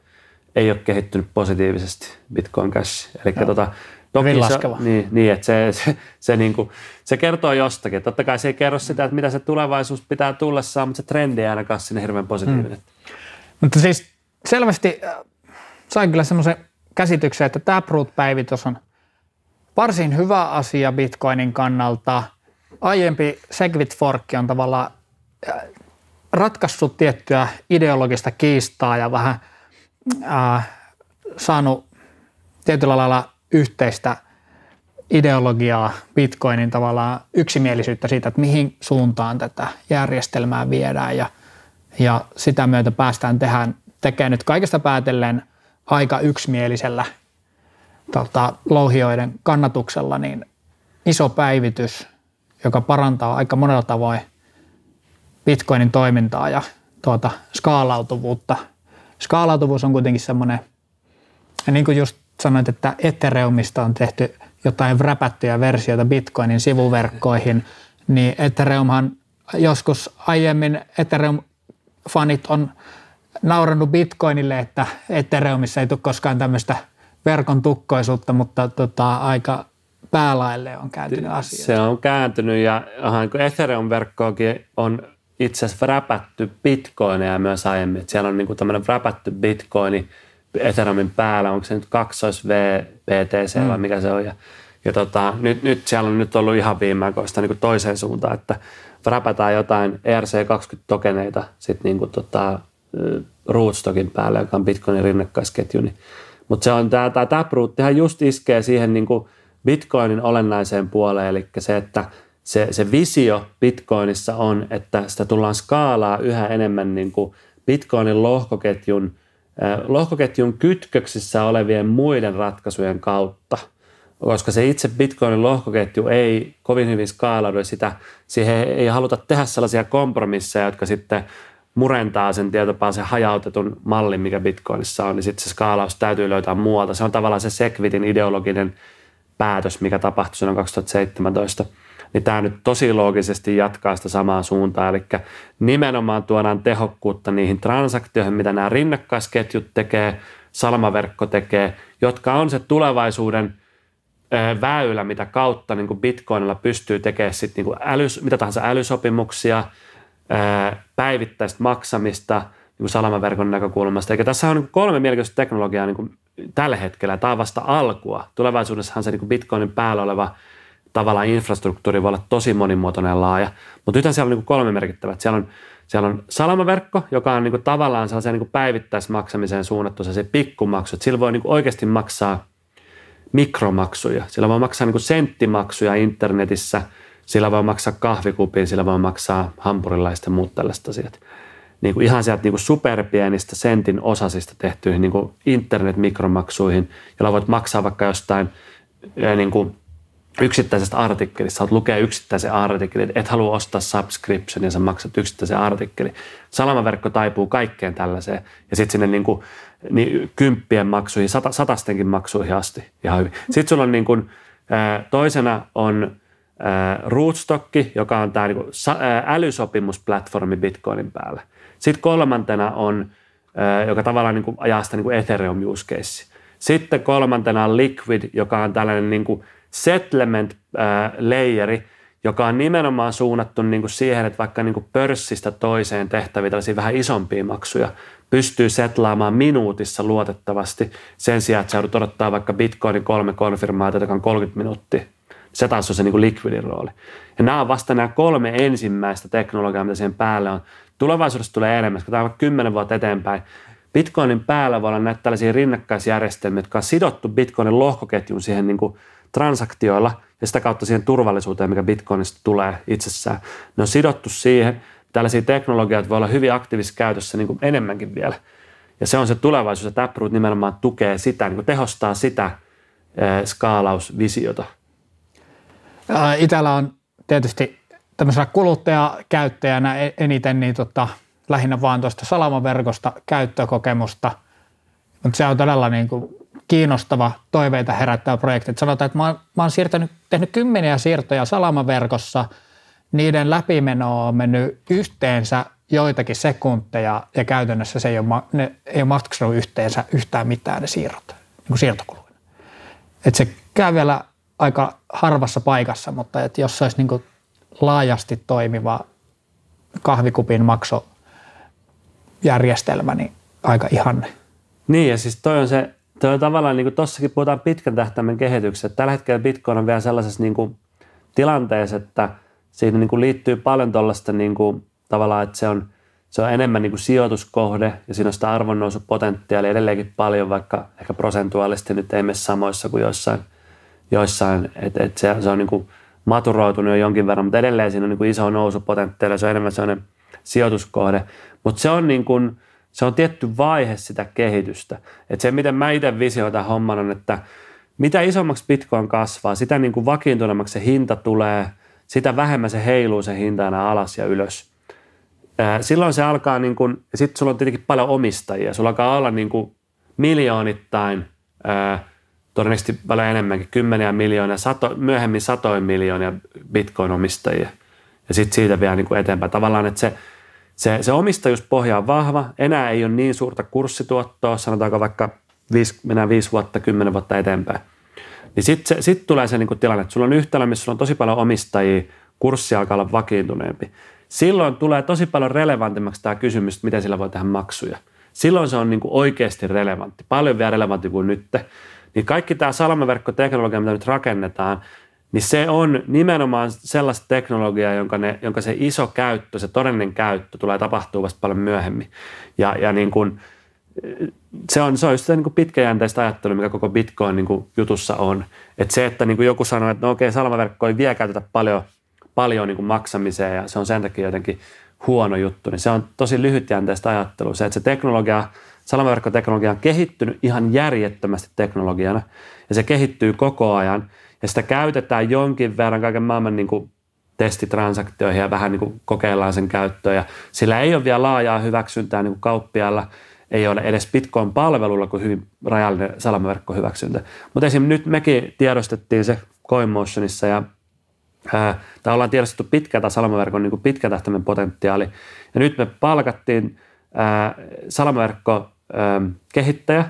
S2: ei ole kehittynyt positiivisesti Bitcoin Cash. Eli tota,
S1: toki se,
S2: niin, niin, että se, se, se, niin kuin, se kertoo jostakin. Totta kai se ei kerro sitä, että mitä se tulevaisuus pitää tullessaan, mutta se trendi ei ainakaan sinne hirveän positiivinen. Mm.
S1: Mutta siis selvästi äh, sain kyllä semmoisen käsityksen, että Taproot-päivitys on varsin hyvä asia Bitcoinin kannalta. Aiempi Segwit Fork on tavallaan äh, ratkaissut tiettyä ideologista kiistaa ja vähän äh, saanut tietyllä lailla yhteistä ideologiaa Bitcoinin tavallaan yksimielisyyttä siitä, että mihin suuntaan tätä järjestelmää viedään ja, ja sitä myötä päästään tehdään, tekemään nyt kaikesta päätellen aika yksimielisellä tota, louhioiden kannatuksella niin iso päivitys, joka parantaa aika monella tavoin Bitcoinin toimintaa ja tuota, skaalautuvuutta. Skaalautuvuus on kuitenkin semmoinen, niin kuin just sanoit, että Ethereumista on tehty jotain räpättyjä versioita Bitcoinin sivuverkkoihin, niin Ethereumhan joskus aiemmin Ethereum-fanit on naurannut Bitcoinille, että Ethereumissa ei tule koskaan tämmöistä verkon tukkoisuutta, mutta tota, aika päälaille on kääntynyt asia.
S2: Se on kääntynyt ja Ethereum-verkkoakin on itse asiassa räpätty bitcoineja myös aiemmin. Että siellä on niin tämmöinen räpätty bitcoini Ethereumin päällä, onko se nyt kaksois VPTC mm. vai mikä se on. Ja, ja tota, nyt, nyt siellä on nyt ollut ihan viimeaikoista niin toiseen suuntaan, että räpätään jotain ERC20-tokeneita sitten niin tota, Rootstockin päälle, joka on Bitcoinin rinnakkaisketju, niin mutta se on tämä, tämä Taproottihan just iskee siihen niin kuin Bitcoinin olennaiseen puoleen, eli se, että se, se visio Bitcoinissa on, että sitä tullaan skaalaa yhä enemmän niin kuin Bitcoinin lohkoketjun, lohkoketjun kytköksissä olevien muiden ratkaisujen kautta, koska se itse Bitcoinin lohkoketju ei kovin hyvin skaalaudu sitä, siihen ei haluta tehdä sellaisia kompromisseja, jotka sitten murentaa sen tietopaan hajautetun mallin, mikä Bitcoinissa on, niin sitten se skaalaus täytyy löytää muualta. Se on tavallaan se Segwitin ideologinen päätös, mikä tapahtui silloin 2017. Niin tämä nyt tosi loogisesti jatkaa sitä samaa suuntaa, eli nimenomaan tuodaan tehokkuutta niihin transaktioihin, mitä nämä rinnakkaisketjut tekee, salmaverkko tekee, jotka on se tulevaisuuden väylä, mitä kautta niin kuin Bitcoinilla pystyy tekemään sit niin kuin älys, mitä tahansa älysopimuksia – päivittäistä maksamista niin kuin salamaverkon näkökulmasta. Eikä tässä on niin kolme mielenkiintoista teknologiaa niin kuin tällä hetkellä. Tämä on vasta alkua. Tulevaisuudessahan se niin kuin Bitcoinin päällä oleva tavallaan infrastruktuuri voi olla tosi monimuotoinen ja laaja. Mutta nythän siellä on niin kolme merkittävää. Siellä on, siellä on salamaverkko, joka on niin tavallaan sellaiseen niin päivittäismaksamiseen suunnattu se pikkumaksu. Sillä voi niin oikeasti maksaa mikromaksuja. Sillä voi maksaa niin senttimaksuja internetissä – sillä voi maksaa kahvikupin, sillä voi maksaa hampurilaista ja muut tällaiset asiat. Niin kuin ihan sieltä niin kuin superpienistä sentin osasista tehtyihin niin internet-mikromaksuihin, joilla voit maksaa vaikka jostain niin kuin yksittäisestä artikkelista. Saat lukea yksittäisen artikkelin, et halua ostaa subscription ja sä maksat yksittäisen artikkelin. Salamaverkko taipuu kaikkeen tällaiseen ja sitten sinne niin kuin, niin kymppien maksuihin, sata, satastenkin maksuihin asti ihan hyvin. Sitten sulla on niin kuin, toisena on Rootstock, joka on tämä niin älysopimusplatformi Bitcoinin päällä. Sitten kolmantena on, joka tavallaan niin kuin ajaa sitä niin kuin Ethereum use case. Sitten kolmantena on Liquid, joka on tällainen niin kuin settlement layeri, joka on nimenomaan suunnattu niin kuin siihen, että vaikka niin kuin pörssistä toiseen tehtäviä tällaisia vähän isompia maksuja pystyy setlaamaan minuutissa luotettavasti sen sijaan, että sä joudut odottaa vaikka Bitcoinin kolme konfirmaatiota, joka on 30 minuuttia. Se taas on se niin kuin liquidin rooli. Ja nämä on vasta nämä kolme ensimmäistä teknologiaa, mitä siihen päälle on. Tulevaisuudessa tulee enemmän, koska tämä on kymmenen vuotta eteenpäin. Bitcoinin päällä voi olla näitä tällaisia rinnakkaisjärjestelmiä, jotka on sidottu Bitcoinin lohkoketjun siihen niin kuin transaktioilla ja sitä kautta siihen turvallisuuteen, mikä Bitcoinista tulee itsessään. Ne on sidottu siihen. Tällaisia teknologioita voi olla hyvin aktiivisessa käytössä niin kuin enemmänkin vielä. Ja se on se tulevaisuus, että Taproot nimenomaan tukee sitä, niin kuin tehostaa sitä eh, skaalausvisiota.
S1: Itellä on tietysti tämmöisenä kuluttajakäyttäjänä e-, eniten niin tota, lähinnä vaan tuosta salamaverkosta käyttökokemusta, mutta se on todella niin kuin kiinnostava, toiveita herättävä projekti. Et sanotaan, että mä oon, mä oon siirtänyt, tehnyt kymmeniä siirtoja salamaverkossa, niiden läpimeno on mennyt yhteensä joitakin sekunteja ja käytännössä se ei ole, ne ei ole maksanut yhteensä yhtään mitään ne siirrot, niin siirtokuluina. Et se käy vielä aika harvassa paikassa, mutta et jos se olisi niin laajasti toimiva kahvikupin maksojärjestelmä, niin aika ihanne.
S2: Niin ja siis toi on se Tuo on tavallaan, niin kuin tossakin puhutaan pitkän tähtäimen kehityksestä. Tällä hetkellä Bitcoin on vielä sellaisessa niin kuin, tilanteessa, että siinä niin kuin, liittyy paljon tuollaista niin tavallaan, että se on, se on enemmän niin kuin, sijoituskohde ja siinä on sitä arvonnousupotentiaalia edelleenkin paljon, vaikka ehkä prosentuaalisesti nyt ei mene samoissa kuin joissain, joissain että et se, se on niin kuin, maturoitunut jo jonkin verran, mutta edelleen siinä on niin kuin, iso nousupotentiaali, se on enemmän sellainen sijoituskohde. Mutta se on niin kuin, se on tietty vaihe sitä kehitystä. Et se, miten mä itse visioin tämän homman on, että mitä isommaksi Bitcoin kasvaa, sitä niin kuin vakiintuneemmaksi se hinta tulee, sitä vähemmän se heiluu se hinta aina alas ja ylös. Silloin se alkaa, niin kuin, sitten sulla on tietenkin paljon omistajia. Sulla alkaa olla niin kuin miljoonittain, todennäköisesti paljon enemmänkin, kymmeniä miljoonia, sato, myöhemmin satoja miljoonia Bitcoin-omistajia. Ja sitten siitä vielä niin kuin eteenpäin. Tavallaan, että se – se, se omistajuuspohja on vahva, enää ei ole niin suurta kurssituottoa, sanotaanko vaikka viisi, mennään viisi vuotta, kymmenen vuotta eteenpäin. Niin sitten sit tulee se niinku tilanne, että sulla on yhtälö, missä sulla on tosi paljon omistajia, kurssi alkaa olla vakiintuneempi. Silloin tulee tosi paljon relevantimmaksi tämä kysymys, että miten sillä voi tehdä maksuja. Silloin se on niinku oikeasti relevantti, paljon vielä relevantti kuin nyt. Niin kaikki tämä salamaverkkoteknologia, mitä nyt rakennetaan, niin se on nimenomaan sellaista teknologiaa, jonka, ne, jonka se iso käyttö, se todellinen käyttö tulee tapahtuu vasta paljon myöhemmin. Ja, ja niin kuin, se on, se on just se niin kuin pitkäjänteistä ajattelua, mikä koko Bitcoin niin kuin jutussa on. Että se, että niin kuin joku sanoo, että no okei, salamaverkko ei vielä käytetä paljon, paljon niin kuin maksamiseen ja se on sen takia jotenkin huono juttu, niin se on tosi lyhytjänteistä ajattelua. Se, että se teknologia, salamaverkkoteknologia on kehittynyt ihan järjettömästi teknologiana ja se kehittyy koko ajan – ja sitä käytetään jonkin verran kaiken maailman niin kuin testitransaktioihin ja vähän niin kuin kokeillaan sen käyttöä. Ja sillä ei ole vielä laajaa hyväksyntää niin kuin kauppialla, ei ole edes Bitcoin-palvelulla kuin hyvin rajallinen salamaverkkohyväksyntä. Mutta esimerkiksi nyt mekin tiedostettiin se CoinMotionissa ja ää, tai ollaan tiedostettu pitkä tämä salamaverkon niin pitkä tähtäimen potentiaali. Ja nyt me palkattiin ää, salamaverkko kehittäjä,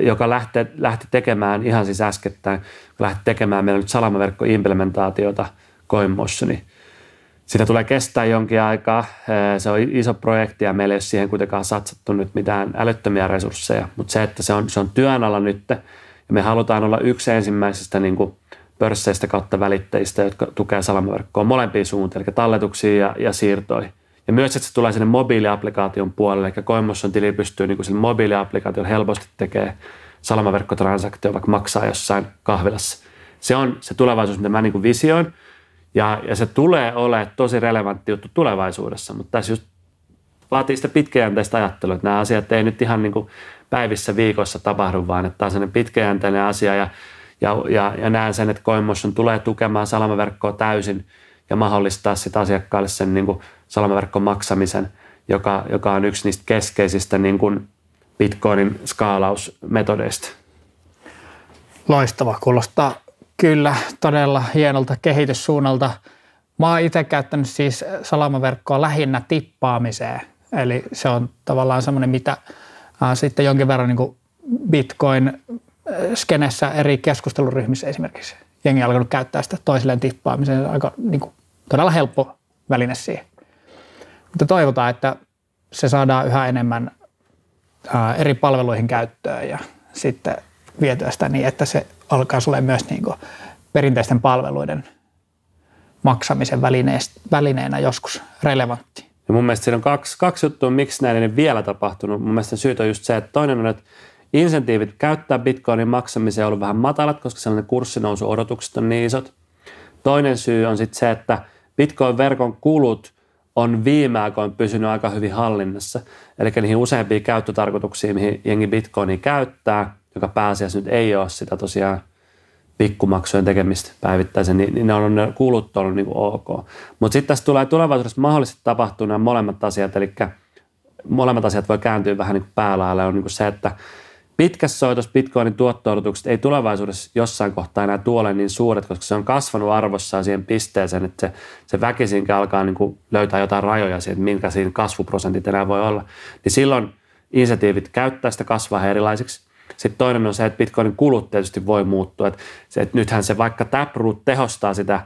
S2: joka lähti, lähti tekemään ihan siis äskettäin, lähti tekemään meillä nyt salamaverkkoimplementaatiota CoinMotioni. Sitä tulee kestää jonkin aikaa. Se on iso projekti ja meillä ei ole siihen kuitenkaan satsattu nyt mitään älyttömiä resursseja, mutta se, että se on, se on työn alla nyt ja me halutaan olla yksi ensimmäisistä niin kuin pörsseistä kautta välittäjistä, jotka tukee salamaverkkoa molempiin suuntiin, eli talletuksiin ja, ja siirtoihin. Ja myös, että se tulee sinne mobiiliaplikaation puolelle, eli Coinmotion tili pystyy niin kuin mobiiliaplikaation helposti tekemään salamaverkkotransaktio, vaikka maksaa jossain kahvilassa. Se on se tulevaisuus, mitä mä niin visioin, ja, ja se tulee olemaan tosi relevantti juttu tulevaisuudessa, mutta tässä just vaatii sitä pitkäjänteistä ajattelua, että nämä asiat ei nyt ihan niin kuin päivissä, viikossa tapahdu, vaan että tämä on sellainen pitkäjänteinen asia, ja, ja, ja, ja näen sen, että Coinmotion tulee tukemaan salamaverkkoa täysin ja mahdollistaa sitä asiakkaalle sen niin kuin salamaverkon maksamisen, joka, joka on yksi niistä keskeisistä niin kuin Bitcoinin skaalausmetodeista.
S1: Loistava, kuulostaa kyllä todella hienolta kehityssuunnalta. Mä oon itse käyttänyt siis salamaverkkoa lähinnä tippaamiseen, eli se on tavallaan semmoinen, mitä äh, sitten jonkin verran niin kuin Bitcoin skenessä eri keskusteluryhmissä esimerkiksi. Jengi alkanut käyttää sitä toisilleen tippaamiseen. Aika niin kuin, todella helppo väline siihen. Mutta toivotaan, että se saadaan yhä enemmän ää, eri palveluihin käyttöön ja sitten vietyä sitä niin, että se alkaa sulle myös niin kuin perinteisten palveluiden maksamisen välineenä joskus relevantti.
S2: Ja mun mielestä siinä on kaksi, kaksi juttua, miksi näin ei vielä tapahtunut. Mun mielestä syyt on just se, että toinen on, että insentiivit käyttää bitcoinin maksamiseen on ollut vähän matalat, koska sellainen kurssinousu odotukset on niin isot. Toinen syy on sitten se, että bitcoin-verkon kulut on viime aikoina pysynyt aika hyvin hallinnassa. Eli niihin useampiin käyttötarkoituksiin, mihin jengi bitcoinia käyttää, joka pääasiassa nyt ei ole sitä tosiaan pikkumaksujen tekemistä päivittäisen, niin, niin ne on ne kulut ollut niin kuin ok. Mutta sitten tässä tulee tulevaisuudessa mahdollisesti tapahtua nämä molemmat asiat, eli molemmat asiat voi kääntyä vähän niin kuin päälaille, on niin kuin se, että pitkässä soitossa Bitcoinin tuotto ei tulevaisuudessa jossain kohtaa enää tuole niin suuret, koska se on kasvanut arvossaan siihen pisteeseen, että se, se väkisinkin alkaa niin kuin löytää jotain rajoja siihen, että minkä siinä kasvuprosentit enää voi olla. Niin silloin insentiivit käyttää sitä kasvaa erilaisiksi. Sitten toinen on se, että Bitcoinin kulut tietysti voi muuttua. Että, se, että nythän se vaikka Taproot tehostaa sitä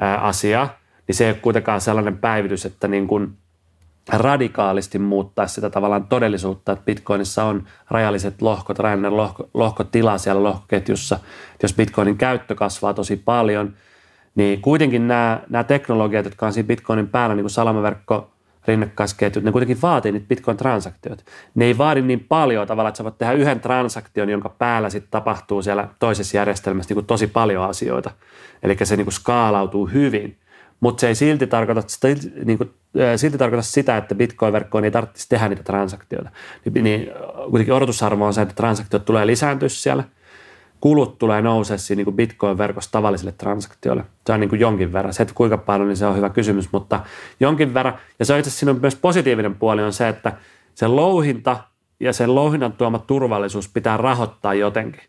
S2: ää, asiaa, niin se ei ole kuitenkaan sellainen päivitys, että niin kuin radikaalisti muuttaa sitä tavallaan todellisuutta, että Bitcoinissa on rajalliset lohkot, rajallinen lohko, lohkotila siellä lohkoketjussa. Jos Bitcoinin käyttö kasvaa tosi paljon, niin kuitenkin nämä, nämä teknologiat, jotka on siinä Bitcoinin päällä, niin kuin salamaverkko, rinnakkaisketjut, ne kuitenkin vaatii niitä Bitcoin-transaktioita. Ne ei vaadi niin paljon tavallaan, että sä voit tehdä yhden transaktion, jonka päällä sitten tapahtuu siellä toisessa järjestelmässä niin kuin tosi paljon asioita. Eli se niin kuin skaalautuu hyvin, mutta se ei silti tarkoita, sitä, niin kuin, silti tarkoita sitä, että Bitcoin-verkkoon ei tarvitsisi tehdä niitä transaktioita. Niin, niin kuitenkin odotusarvo on se, että transaktiot tulee lisääntyä siellä – kulut tulee nousee siinä niin Bitcoin-verkossa tavallisille transaktioille. Se on niin kuin jonkin verran. Se, että kuinka paljon, niin se on hyvä kysymys, mutta jonkin verran. Ja se on itse asiassa siinä on myös positiivinen puoli on se, että se louhinta ja sen louhinnan tuoma turvallisuus pitää rahoittaa jotenkin.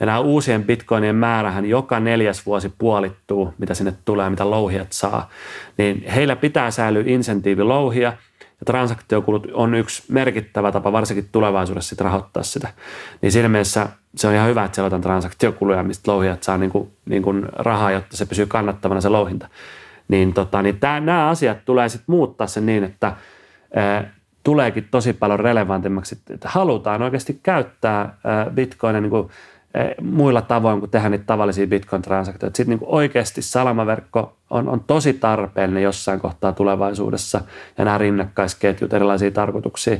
S2: Ja nämä uusien bitcoinien määrähän joka neljäs vuosi puolittuu, mitä sinne tulee, mitä louhijat saa. Niin heillä pitää säilyä insentiivi louhia – ja transaktiokulut on yksi merkittävä tapa, varsinkin tulevaisuudessa sit rahoittaa sitä. Niin siinä mielessä se on ihan hyvä, että siellä on transaktiokuluja, mistä louhijat saa niin kuin, niin kuin rahaa, jotta se pysyy kannattavana se louhinta. Niin, tota, niin tää, nämä asiat tulee sitten muuttaa sen niin, että ää, tuleekin tosi paljon relevantimmaksi, että halutaan oikeasti käyttää ää, bitcoinia niin kuin muilla tavoin kuin tehdä niitä tavallisia Bitcoin-transaktioita. Sitten niin oikeasti salamaverkko on, on tosi tarpeellinen jossain kohtaa tulevaisuudessa ja nämä rinnakkaisketjut, erilaisia tarkoituksia.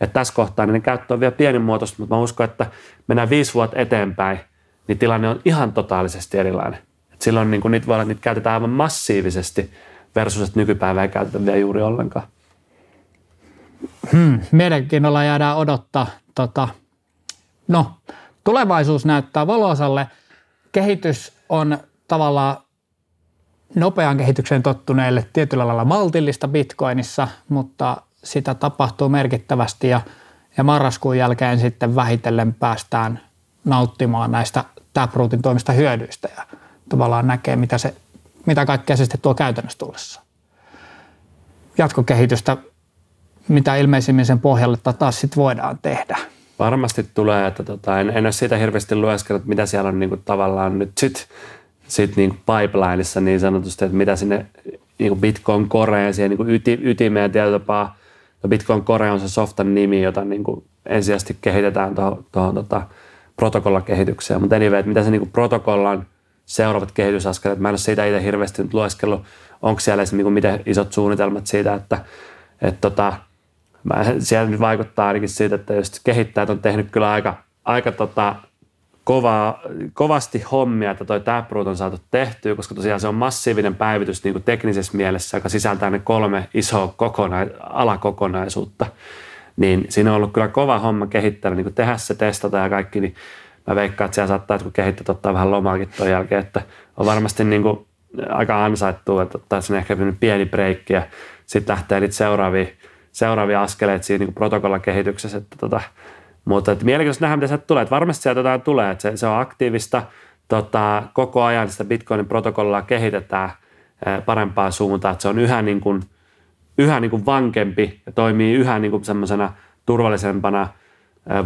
S2: Että tässä kohtaa niin käyttö on vielä pienimuotoista, mutta mä uskon, että mennään viisi vuotta eteenpäin, niin tilanne on ihan totaalisesti erilainen. Et silloin niin kuin niitä voi olla, että niitä käytetään aivan massiivisesti versus, että nykypäivää ei käytetä vielä juuri ollenkaan.
S1: Hmm, meidänkin ollaan jäädään odottaa. Tota, no, tulevaisuus näyttää valoisalle. Kehitys on tavallaan nopean kehitykseen tottuneille tietyllä lailla maltillista bitcoinissa, mutta sitä tapahtuu merkittävästi ja, ja marraskuun jälkeen sitten vähitellen päästään nauttimaan näistä Taprootin toimista hyödyistä ja tavallaan näkee, mitä, se, mitä kaikkea se sitten tuo käytännössä tullessa. Jatkokehitystä, mitä ilmeisimmin sen pohjalle taas sitten voidaan tehdä.
S2: Varmasti tulee, että tota, en, en ole siitä hirveästi lueskellut, mitä siellä on niin kuin, tavallaan nyt sit, sit niin kuin pipelineissa niin sanotusti, että mitä sinne niin kuin Bitcoin Coreen siihen niin kuin yti, ytimeen tietyllä tapaa. No Bitcoin Core on se softan nimi, jota niin kuin ensisijaisesti kehitetään tuohon, tota, protokollakehitykseen. Mutta anyway, että mitä se niin kuin protokollan seuraavat kehitysaskeleet, mä en ole siitä itse hirveästi nyt lueskellut, onko siellä niin kuin miten isot suunnitelmat siitä, että et tota, mä, siellä nyt vaikuttaa ainakin siitä, että jos kehittäjät on tehnyt kyllä aika, aika tota, kovaa, kovasti hommia, että toi Taproot on saatu tehtyä, koska tosiaan se on massiivinen päivitys niin kuin teknisessä mielessä, joka sisältää ne kolme isoa kokona- alakokonaisuutta. Niin siinä on ollut kyllä kova homma kehittää, niin kuin tehdä se, testata ja kaikki, niin mä veikkaan, että siellä saattaa kun kehittäjät ottaa vähän lomaakin tuon jälkeen, että on varmasti niin kuin aika ansaittu, että ottaa sinne ehkä pieni breikki ja sitten lähtee niitä seuraavia seuraavia askeleita siinä niin protokollan kehityksessä. Että tota, mutta että mielenkiintoista nähdä, mitä sieltä tulee. Että varmasti sieltä jotain tulee. Että se, se on aktiivista. Tota, koko ajan sitä Bitcoinin protokollaa kehitetään parempaan suuntaan. Että se on yhä, niin kuin, yhä niin kuin vankempi ja toimii yhä niin kuin semmoisena turvallisempana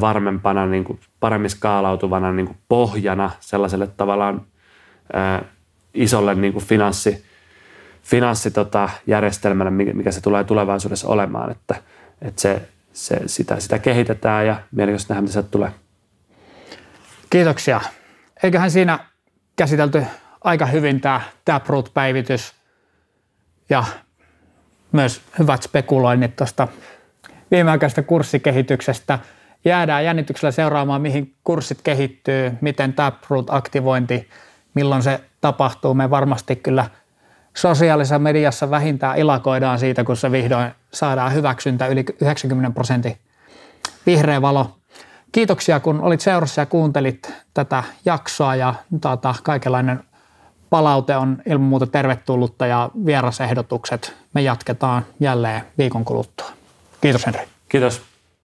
S2: varmempana, niin kuin paremmin skaalautuvana niin kuin pohjana sellaiselle tavallaan isolle niin kuin finanssi, finanssijärjestelmälle, tota, mikä se tulee tulevaisuudessa olemaan, että, että se, se, sitä, sitä kehitetään ja mielenkiintoista nähdä, mitä sieltä tulee.
S1: Kiitoksia. Eiköhän siinä käsitelty aika hyvin tämä Taproot-päivitys ja myös hyvät spekuloinnit tuosta viimeaikaisesta kurssikehityksestä. Jäädään jännityksellä seuraamaan, mihin kurssit kehittyy, miten Taproot-aktivointi, milloin se tapahtuu. Me varmasti kyllä sosiaalisessa mediassa vähintään ilakoidaan siitä, kun se vihdoin saadaan hyväksyntä yli 90 prosentin vihreä valo. Kiitoksia, kun olit seurassa ja kuuntelit tätä jaksoa ja tuota, kaikenlainen palaute on ilman muuta tervetullutta ja vierasehdotukset me jatketaan jälleen viikon kuluttua. Kiitos Henri.
S2: Kiitos.